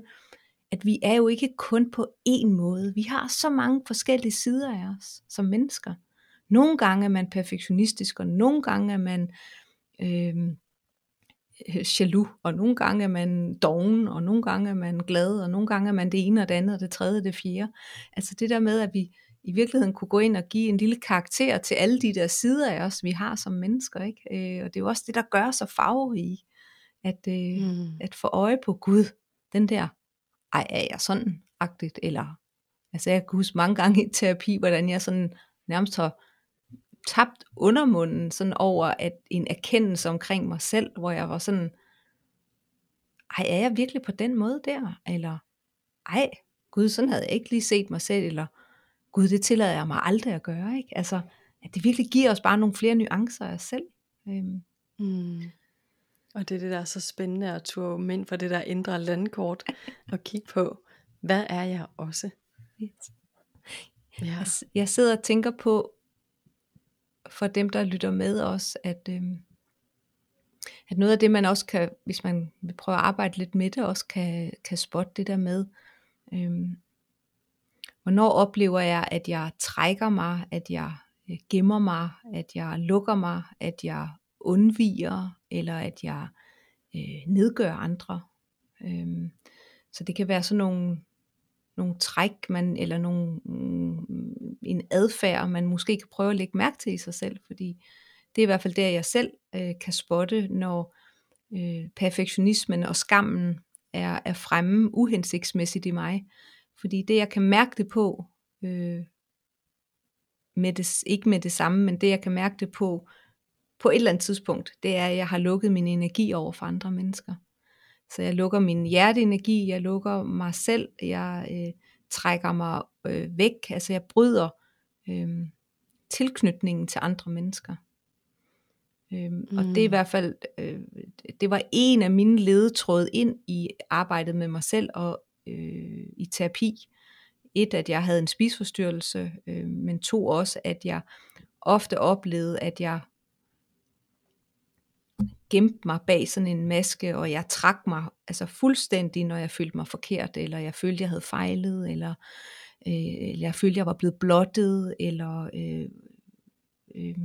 at vi er jo ikke kun på én måde. Vi har så mange forskellige sider af os som mennesker. Nogle gange er man perfektionistisk, og nogle gange er man øh, øh, jaloux, og nogle gange er man doven, og nogle gange er man glad, og nogle gange er man det ene og det andet, og det tredje og det fjerde. Altså det der med, at vi i virkeligheden kunne gå ind og give en lille karakter til alle de der sider af os, vi har som mennesker. Ikke? Øh, og det er jo også det, der gør så farverige at, øh, mm. at få øje på Gud, den der, ej er jeg sådan agtigt, eller, altså jeg kan huske mange gange i terapi, hvordan jeg sådan nærmest har tabt undermunden sådan over at en erkendelse omkring mig selv, hvor jeg var sådan, ej er jeg virkelig på den måde der, eller ej, Gud, sådan havde jeg ikke lige set mig selv, eller Gud, det tillader jeg mig aldrig at gøre, ikke? Altså, at det virkelig giver os bare nogle flere nuancer af os selv. Øhm. Mm. Og det er det, der er så spændende at turde ind for det der indre landkort og kigge på, hvad er jeg også? Yes. Ja. Jeg, jeg sidder og tænker på, for dem, der lytter med os, at, øhm, at noget af det, man også kan, hvis man vil prøve at arbejde lidt med det, også kan, kan spotte det der med, øhm, hvornår oplever jeg, at jeg trækker mig, at jeg øh, gemmer mig, at jeg lukker mig, at jeg undviger, eller at jeg øh, nedgør andre. Øhm, så det kan være sådan nogle, nogle træk, man, eller nogle, mm, en adfærd, man måske kan prøve at lægge mærke til i sig selv, fordi det er i hvert fald der, jeg selv øh, kan spotte, når øh, perfektionismen og skammen er, er fremme uhensigtsmæssigt i mig. Fordi det, jeg kan mærke det på, øh, med det, ikke med det samme, men det, jeg kan mærke det på, på et eller andet tidspunkt, det er, at jeg har lukket min energi over for andre mennesker. Så jeg lukker min hjerteenergi, jeg lukker mig selv, jeg øh, trækker mig øh, væk, altså jeg bryder øh, tilknytningen til andre mennesker. Øh, mm. Og det er i mm. hvert fald, øh, det var en af mine ledetråde ind i arbejdet med mig selv og øh, i terapi. Et, at jeg havde en spisforstyrrelse, øh, men to også, at jeg ofte oplevede, at jeg gemte mig bag sådan en maske, og jeg trak mig altså fuldstændig, når jeg følte mig forkert, eller jeg følte, jeg havde fejlet, eller, øh, jeg følte, jeg var blevet blottet, eller øh, øh,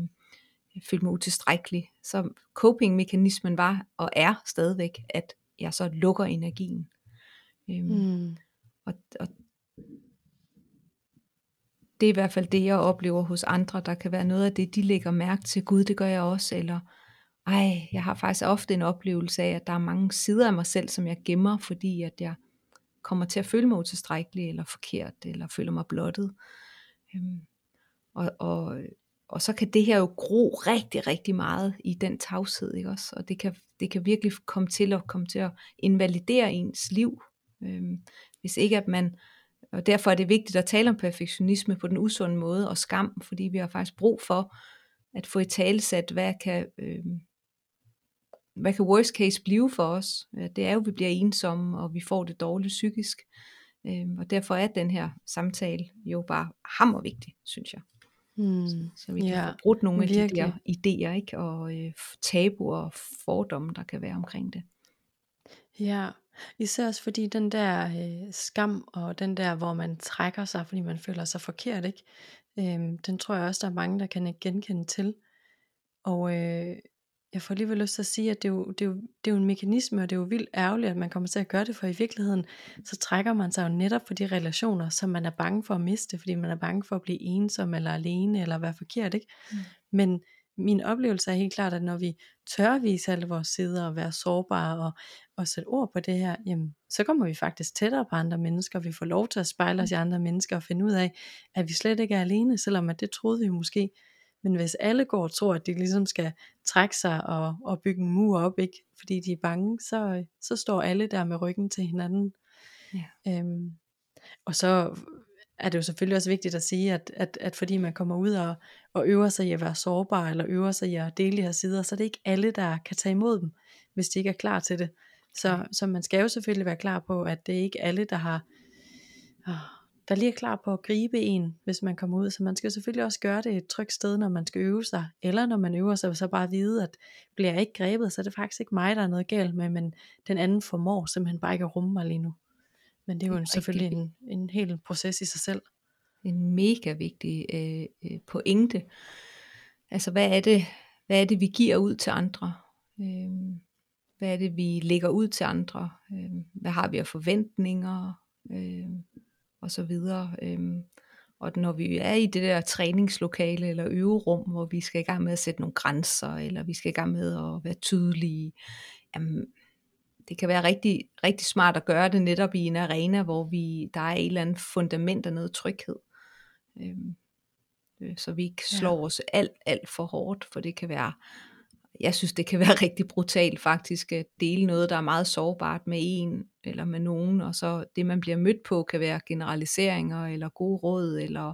jeg følte mig utilstrækkelig. Så coping-mekanismen var og er stadigvæk, at jeg så lukker energien. Øh, mm. og, og det er i hvert fald det, jeg oplever hos andre. Der kan være noget af det, de lægger mærke til. Gud, det gør jeg også. Eller ej, jeg har faktisk ofte en oplevelse af, at der er mange sider af mig selv, som jeg gemmer, fordi at jeg kommer til at føle mig utilstrækkelig, eller forkert, eller føler mig blottet. Øhm, og, og, og så kan det her jo gro rigtig, rigtig meget i den tavshed, ikke også? Og det kan, det kan virkelig komme til at komme til at invalidere ens liv, øhm, hvis ikke at man, og derfor er det vigtigt at tale om perfektionisme på den usunde måde og skam, fordi vi har faktisk brug for at få i talesat, hvad kan, øhm, hvad kan worst case blive for os? Det er jo, at vi bliver ensomme, og vi får det dårligt psykisk. Øhm, og derfor er den her samtale jo bare hammervigtig, synes jeg. Mm, så vi kan ja, få brudt nogle virkelig. af de der idéer, ikke? og øh, tabuer og fordomme, der kan være omkring det. Ja, især også fordi den der øh, skam, og den der, hvor man trækker sig, fordi man føler sig forkert, ikke? Øhm, den tror jeg også, der er mange, der kan genkende til. Og øh, jeg får alligevel lyst til at sige, at det er, jo, det, er jo, det er jo en mekanisme, og det er jo vildt ærgerligt, at man kommer til at gøre det, for i virkeligheden, så trækker man sig jo netop for de relationer, som man er bange for at miste, fordi man er bange for at blive ensom, eller alene, eller være forkert, ikke? Mm. Men min oplevelse er helt klart, at når vi tør vise alle vores sider, og være sårbare, og, og sætte ord på det her, jamen, så kommer vi faktisk tættere på andre mennesker, vi får lov til at spejle os i andre mennesker, og finde ud af, at vi slet ikke er alene, selvom at det troede vi måske, men hvis alle går og tror, at de ligesom skal trække sig og, og bygge en mur op, ikke, fordi de er bange, så, så står alle der med ryggen til hinanden. Ja. Øhm, og så er det jo selvfølgelig også vigtigt at sige, at, at, at fordi man kommer ud og, og øver sig i at være sårbar, eller øver sig i at dele de her sider, så er det ikke alle, der kan tage imod dem, hvis de ikke er klar til det. Så, så man skal jo selvfølgelig være klar på, at det er ikke alle, der har, der lige er klar på at gribe en, hvis man kommer ud. Så man skal selvfølgelig også gøre det et trygt sted, når man skal øve sig. Eller når man øver sig, så bare vide, at bliver jeg ikke grebet, så er det faktisk ikke mig, der er noget galt med, men den anden formår simpelthen bare ikke at rumme mig lige nu. Men det er jo det er selvfølgelig en, en hel proces i sig selv. En mega vigtig øh, øh, pointe. Altså hvad er, det, hvad er det, vi giver ud til andre? Øh, hvad er det, vi lægger ud til andre? Øh, hvad har vi af forventninger? Øh, og så videre. Øhm, og når vi er i det der træningslokale eller øverum, hvor vi skal i gang med at sætte nogle grænser, eller vi skal i gang med at være tydelige, jamen, det kan være rigtig, rigtig smart at gøre det netop i en arena, hvor vi, der er et eller andet fundament og noget tryghed. Øhm, øh, så vi ikke slår ja. os alt, alt for hårdt, for det kan være jeg synes, det kan være <laughs> rigtig brutalt faktisk at dele noget, der er meget sårbart med en eller med nogen, og så det, man bliver mødt på, kan være generaliseringer eller gode råd eller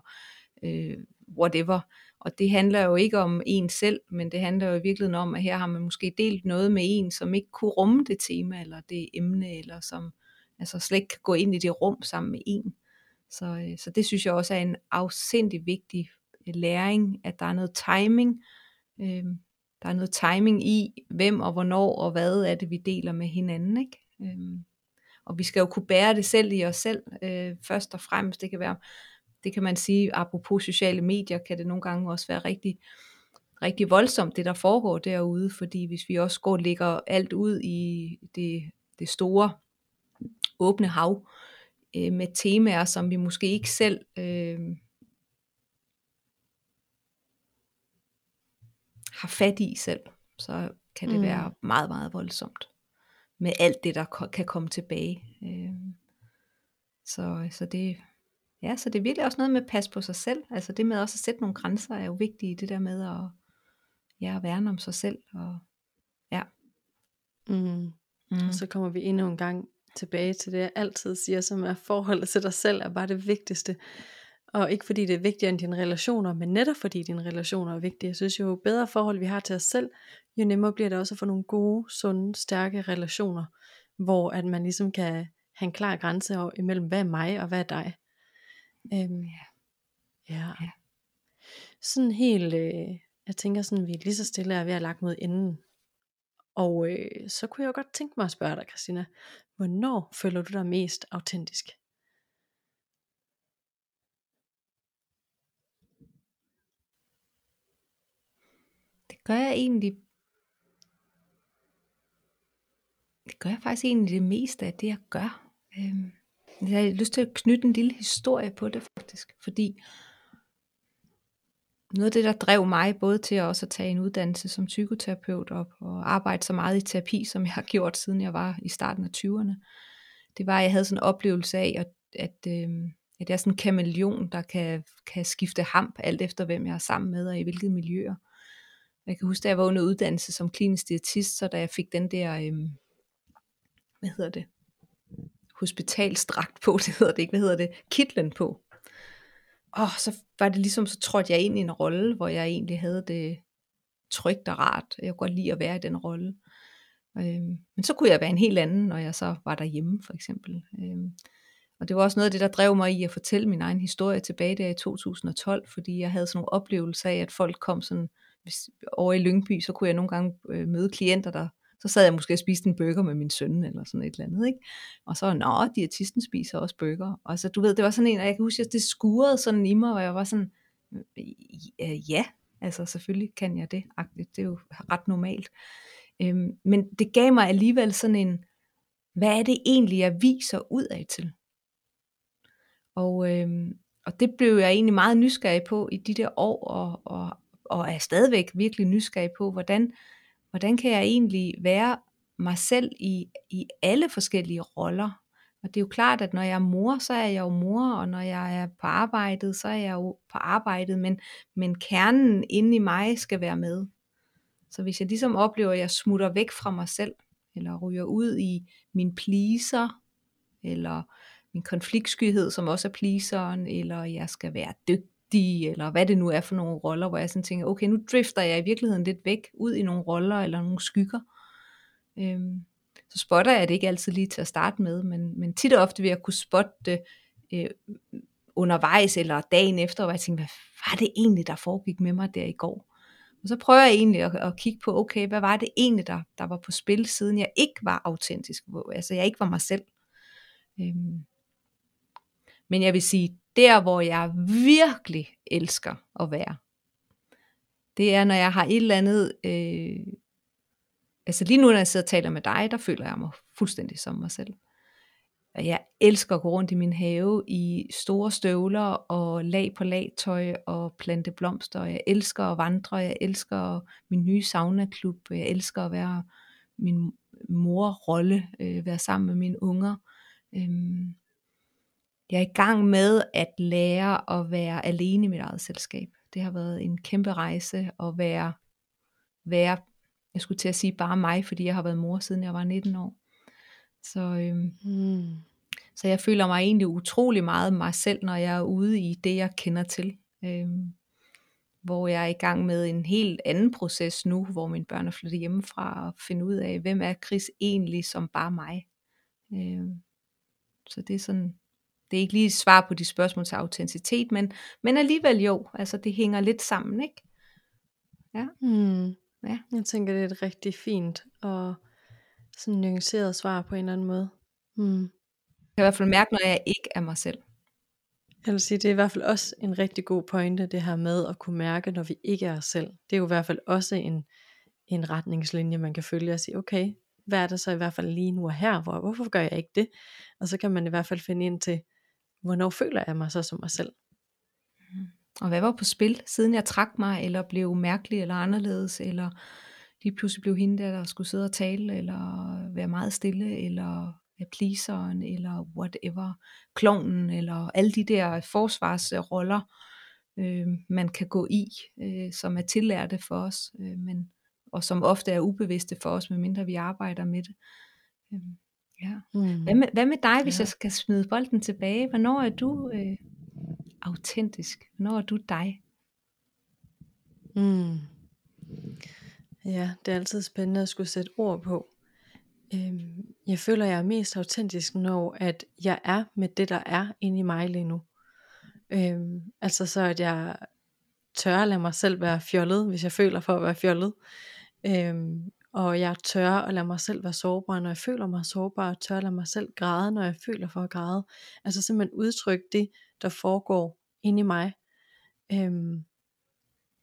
øh, whatever. Og det handler jo ikke om en selv, men det handler jo i virkeligheden om, at her har man måske delt noget med en, som ikke kunne rumme det tema eller det emne, eller som altså slet ikke kan gå ind i det rum sammen med en. Så, øh, så det synes jeg også er en afsindig vigtig øh, læring, at der er noget timing, øh, der er noget timing i, hvem og hvornår og hvad er det, vi deler med hinanden. Ikke? Øhm, og vi skal jo kunne bære det selv i os selv, øh, først og fremmest. Det kan være, det kan man sige, apropos sociale medier, kan det nogle gange også være rigtig, rigtig voldsomt, det der foregår derude, fordi hvis vi også går og lægger alt ud i det, det store åbne hav, øh, med temaer, som vi måske ikke selv øh, har fat i selv, så kan det mm. være meget, meget voldsomt. Med alt det, der kan komme tilbage. Øh, så, så det, ja, så det er virkelig også noget med at passe på sig selv. Altså det med også at sætte nogle grænser er jo vigtigt. Det der med at, ja, at værne om sig selv. Og, ja. Mm. Mm. Og så kommer vi endnu en gang tilbage til det, jeg altid siger, som er forholdet til dig selv, er bare det vigtigste. Og ikke fordi det er vigtigere end dine relationer, men netop fordi dine relationer er vigtige. Jeg synes jo bedre forhold vi har til os selv, jo nemmere bliver det også at få nogle gode, sunde, stærke relationer, hvor at man ligesom kan have en klar grænse imellem, hvad er mig og hvad er dig. Øhm, ja. ja. ja. Sådan helt, øh, jeg tænker sådan, vi lige så stille er ved at lagt mod enden. Og øh, så kunne jeg jo godt tænke mig at spørge dig, Christina, hvornår føler du dig mest autentisk? Gør jeg egentlig det gør jeg faktisk egentlig det meste af det, jeg gør. Øhm, jeg har lyst til at knytte en lille historie på det faktisk, fordi noget af det, der drev mig både til at også at tage en uddannelse som psykoterapeut op og arbejde så meget i terapi, som jeg har gjort siden jeg var i starten af 20'erne, det var, at jeg havde sådan en oplevelse af, at, at, øhm, at jeg er sådan en kameleon, der kan, kan skifte hamp alt efter, hvem jeg er sammen med og i hvilket miljøer. Jeg kan huske, da jeg var under uddannelse som klinisk diætist, så da jeg fik den der, øhm, hvad hedder det, hospitalsdragt på, <laughs> det hedder det ikke, hvad hedder det, kitlen på. Og så var det ligesom, så trådte jeg ind i en rolle, hvor jeg egentlig havde det trygt og rart. Jeg kunne godt lide at være i den rolle. Øhm, men så kunne jeg være en helt anden, når jeg så var derhjemme, for eksempel. Øhm, og det var også noget af det, der drev mig i at fortælle min egen historie tilbage der i 2012, fordi jeg havde sådan nogle oplevelser af, at folk kom sådan, hvis, over i Lyngby, så kunne jeg nogle gange øh, møde klienter, der så sad jeg måske og spiste en burger med min søn, eller sådan et eller andet, ikke? Og så, nå, diætisten spiser også burger. Og så, du ved, det var sådan en, og jeg kan huske, at det skurede sådan i mig, og jeg var sådan, ja, altså selvfølgelig kan jeg det, det er jo ret normalt. Øhm, men det gav mig alligevel sådan en, hvad er det egentlig, jeg viser ud af til? Og, øhm, og det blev jeg egentlig meget nysgerrig på i de der år, og, og, og er stadigvæk virkelig nysgerrig på, hvordan, hvordan kan jeg egentlig være mig selv i, i alle forskellige roller. Og det er jo klart, at når jeg er mor, så er jeg jo mor, og når jeg er på arbejdet, så er jeg jo på arbejdet, men, men kernen inde i mig skal være med. Så hvis jeg ligesom oplever, at jeg smutter væk fra mig selv, eller ryger ud i min pleaser, eller min konfliktskyhed, som også er pleaseren, eller jeg skal være dygtig, eller hvad det nu er for nogle roller, hvor jeg sådan tænker, okay, nu drifter jeg i virkeligheden lidt væk, ud i nogle roller, eller nogle skygger. Øhm, så spotter jeg det ikke altid lige til at starte med, men, men tit og ofte vil jeg kunne spotte det øh, undervejs, eller dagen efter, hvor jeg tænker, hvad var det egentlig, der foregik med mig der i går? Og så prøver jeg egentlig at, at kigge på, okay, hvad var det egentlig, der, der var på spil, siden jeg ikke var autentisk, altså jeg ikke var mig selv. Øhm, men jeg vil sige, der hvor jeg virkelig elsker at være, det er, når jeg har et eller andet, øh, altså lige nu, når jeg sidder og taler med dig, der føler jeg mig fuldstændig som mig selv. Og jeg elsker at gå rundt i min have i store støvler og lag på lag tøj og plante blomster. Jeg elsker at vandre, jeg elsker min nye sauna-klub, jeg elsker at være min morrolle, øh, være sammen med mine unger. Øhm, jeg er i gang med at lære at være alene i mit eget selskab. Det har været en kæmpe rejse at være, være jeg skulle til at sige bare mig, fordi jeg har været mor siden jeg var 19 år. Så, øhm, mm. så jeg føler mig egentlig utrolig meget mig selv, når jeg er ude i det, jeg kender til. Øhm, hvor jeg er i gang med en helt anden proces nu, hvor mine børn er flyttet hjemmefra, og finde ud af, hvem er Chris egentlig som bare mig. Øhm, så det er sådan, det er ikke lige et svar på de spørgsmål til autenticitet, men, men alligevel jo, altså det hænger lidt sammen, ikke? Ja. Mm. ja. Jeg tænker, det er et rigtig fint og sådan nuanceret svar på en eller anden måde. Mm. Jeg kan i hvert fald mærke, når jeg ikke er mig selv. Jeg vil sige, det er i hvert fald også en rigtig god pointe, det her med at kunne mærke, når vi ikke er os selv. Det er jo i hvert fald også en, en retningslinje, man kan følge og sige, okay, hvad er det så i hvert fald lige nu og her, hvor, hvorfor gør jeg ikke det? Og så kan man i hvert fald finde ind til, hvornår føler jeg mig så som mig selv? Mm. Og hvad var på spil, siden jeg trak mig, eller blev mærkelig, eller anderledes, eller lige pludselig blev hende der, der skulle sidde og tale, eller være meget stille, eller være pleaseren, eller whatever, klonen, eller alle de der forsvarsroller, øh, man kan gå i, øh, som er tillærte for os, øh, men, og som ofte er ubevidste for os, medmindre vi arbejder med det. Øh, Ja. Mm. Hvad, med, hvad med dig, hvis ja. jeg skal smide bolden tilbage? Hvornår er du øh, autentisk? Hvornår er du dig? Mm. Ja, det er altid spændende at skulle sætte ord på. Øhm, jeg føler, jeg er mest autentisk, når at jeg er med det, der er inde i mig lige nu. Øhm, altså så, at jeg tør at lade mig selv være fjollet, hvis jeg føler for at være fjollet. Øhm, og jeg tør at lade mig selv være sårbar, når jeg føler mig sårbar, og tør at lade mig selv græde, når jeg føler for at græde. Altså simpelthen udtrykke det, der foregår inde i mig. Øhm,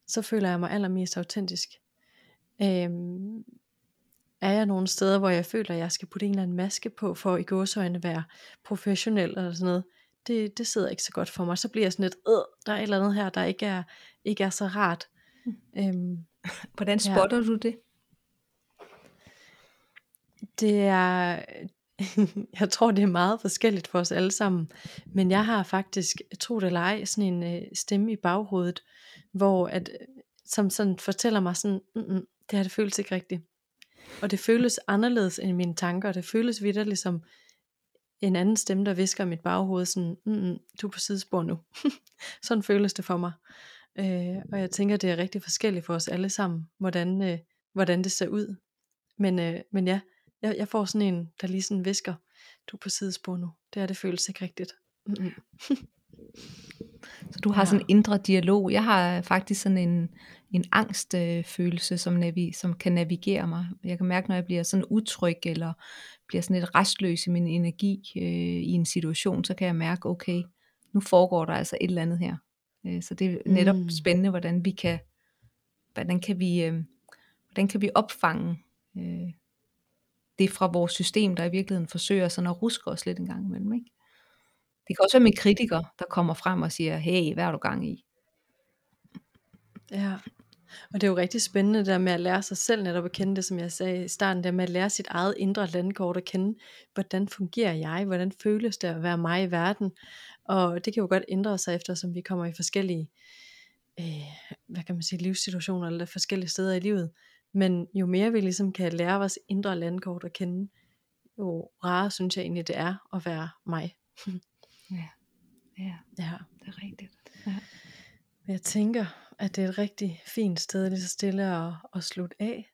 så føler jeg mig allermest autentisk. Øhm, er jeg nogle steder, hvor jeg føler, at jeg skal putte en eller anden maske på, for i gåsøjne være professionel eller sådan noget, det, det sidder ikke så godt for mig. Så bliver jeg sådan lidt, øh, der er et eller andet her, der ikke er, ikke er så rart. Mm. Øhm, <laughs> Hvordan spotter ja. du det? Det er, <laughs> jeg tror, det er meget forskelligt for os alle sammen. Men jeg har faktisk, tro det eller ej, sådan en øh, stemme i baghovedet, hvor at, som sådan fortæller mig sådan, mm, det her det føles ikke rigtigt. Og det føles anderledes end mine tanker, og det føles videre ligesom en anden stemme, der visker i mit baghoved, sådan, mm, du er på sidespor nu. <laughs> sådan føles det for mig. Øh, og jeg tænker, det er rigtig forskelligt for os alle sammen, hvordan, øh, hvordan det ser ud. Men, øh, men ja, jeg, jeg får sådan en, der lige sådan visker, du er på sidespor nu. Det er det føles ikke rigtigt. Mm-hmm. Så du har ja. sådan en indre dialog. Jeg har faktisk sådan en, en angstfølelse, som, navi, som kan navigere mig. Jeg kan mærke, når jeg bliver sådan utryg, eller bliver sådan lidt restløs i min energi øh, i en situation, så kan jeg mærke, okay, nu foregår der altså et eller andet her. Øh, så det er netop mm. spændende, hvordan vi kan, hvordan kan vi, øh, hvordan kan vi opfange øh, det fra vores system, der i virkeligheden forsøger sådan at ruske os lidt en gang imellem. Ikke? Det kan også være med kritiker, der kommer frem og siger, hey, hvad er du gang i? Ja, og det er jo rigtig spændende der med at lære sig selv netop at kende det, som jeg sagde i starten, der med at lære sit eget indre landkort at kende, hvordan fungerer jeg, hvordan føles det at være mig i verden, og det kan jo godt ændre sig efter, som vi kommer i forskellige, øh, hvad kan man sige, livssituationer, eller forskellige steder i livet, men jo mere vi ligesom kan lære vores indre landkort at kende, jo rarere synes jeg egentlig det er at være mig. ja. ja, ja, det er rigtigt. Ja. Jeg tænker, at det er et rigtig fint sted lige så stille at, at slutte af.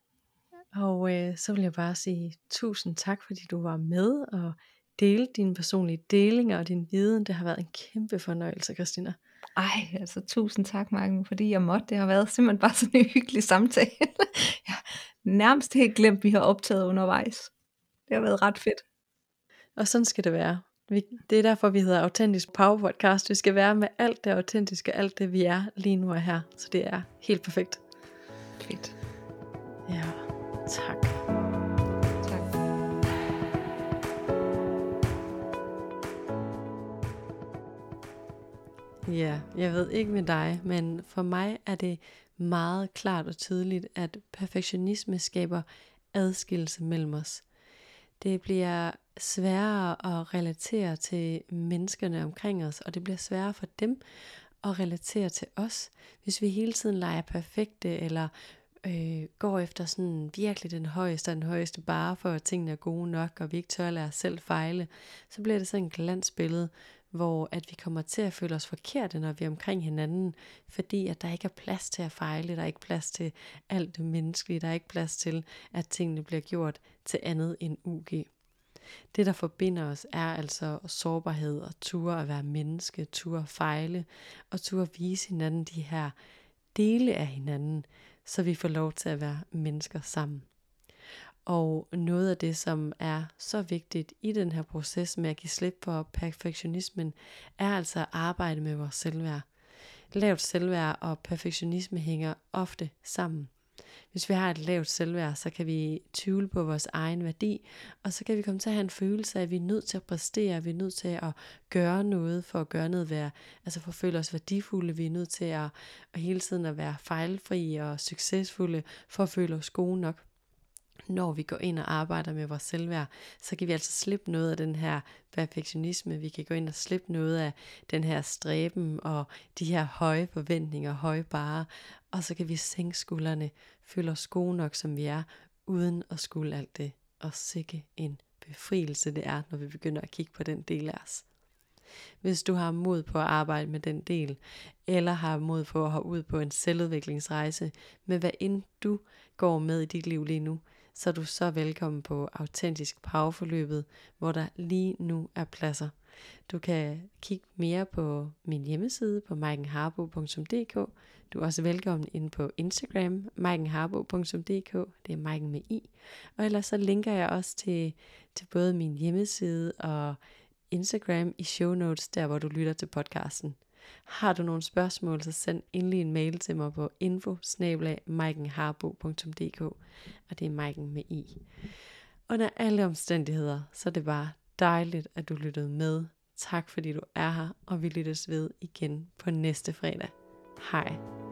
Og øh, så vil jeg bare sige tusind tak, fordi du var med og delte dine personlige delinger og din viden. Det har været en kæmpe fornøjelse, Christina. Ej, altså tusind tak, Marken, fordi jeg måtte. Det har været simpelthen bare sådan en hyggelig samtale. Nærmest helt glemt, vi har optaget undervejs. Det har været ret fedt. Og sådan skal det være. Vi, det er derfor, vi hedder Autentisk Power Podcast. Vi skal være med alt det autentiske, alt det vi er lige nu og her. Så det er helt perfekt. Fedt. Ja, tak. Tak. Ja, jeg ved ikke med dig, men for mig er det meget klart og tydeligt, at perfektionisme skaber adskillelse mellem os. Det bliver sværere at relatere til menneskerne omkring os, og det bliver sværere for dem at relatere til os, hvis vi hele tiden leger perfekte, eller øh, går efter sådan virkelig den højeste den højeste bare for, at tingene er gode nok, og vi ikke tør at lade os selv fejle, så bliver det sådan et glansbillede, hvor at vi kommer til at føle os forkerte, når vi er omkring hinanden, fordi at der ikke er plads til at fejle, der er ikke plads til alt det menneskelige, der er ikke plads til, at tingene bliver gjort til andet end UG. Det, der forbinder os, er altså sårbarhed og tur at være menneske, tur at fejle, og tur at vise hinanden de her dele af hinanden, så vi får lov til at være mennesker sammen. Og noget af det, som er så vigtigt i den her proces med at give slip på perfektionismen, er altså at arbejde med vores selvværd. Lavt selvværd og perfektionisme hænger ofte sammen. Hvis vi har et lavt selvværd, så kan vi tvivle på vores egen værdi, og så kan vi komme til at have en følelse af, at vi er nødt til at præstere, vi er nødt til at gøre noget for at gøre noget værd, altså for at føle os værdifulde, vi er nødt til at, at hele tiden at være fejlfri og succesfulde, for at føle os gode nok når vi går ind og arbejder med vores selvværd, så kan vi altså slippe noget af den her perfektionisme. Vi kan gå ind og slippe noget af den her stræben og de her høje forventninger, høje bare. Og så kan vi sænke skuldrene, føle os gode nok, som vi er, uden at skulle alt det. Og sikke en befrielse det er, når vi begynder at kigge på den del af os. Hvis du har mod på at arbejde med den del, eller har mod på at have ud på en selvudviklingsrejse med hvad end du går med i dit liv lige nu, så er du så velkommen på Autentisk Powerforløbet, hvor der lige nu er pladser. Du kan kigge mere på min hjemmeside på maikenharbo.dk. Du er også velkommen ind på Instagram, maikenharbo.dk. Det er Maiken med i. Og ellers så linker jeg også til, til både min hjemmeside og Instagram i show notes, der hvor du lytter til podcasten. Har du nogle spørgsmål, så send endelig en mail til mig på info og det er Maiken med i. Under alle omstændigheder, så er det bare dejligt, at du lyttede med. Tak fordi du er her, og vi lyttes ved igen på næste fredag. Hej.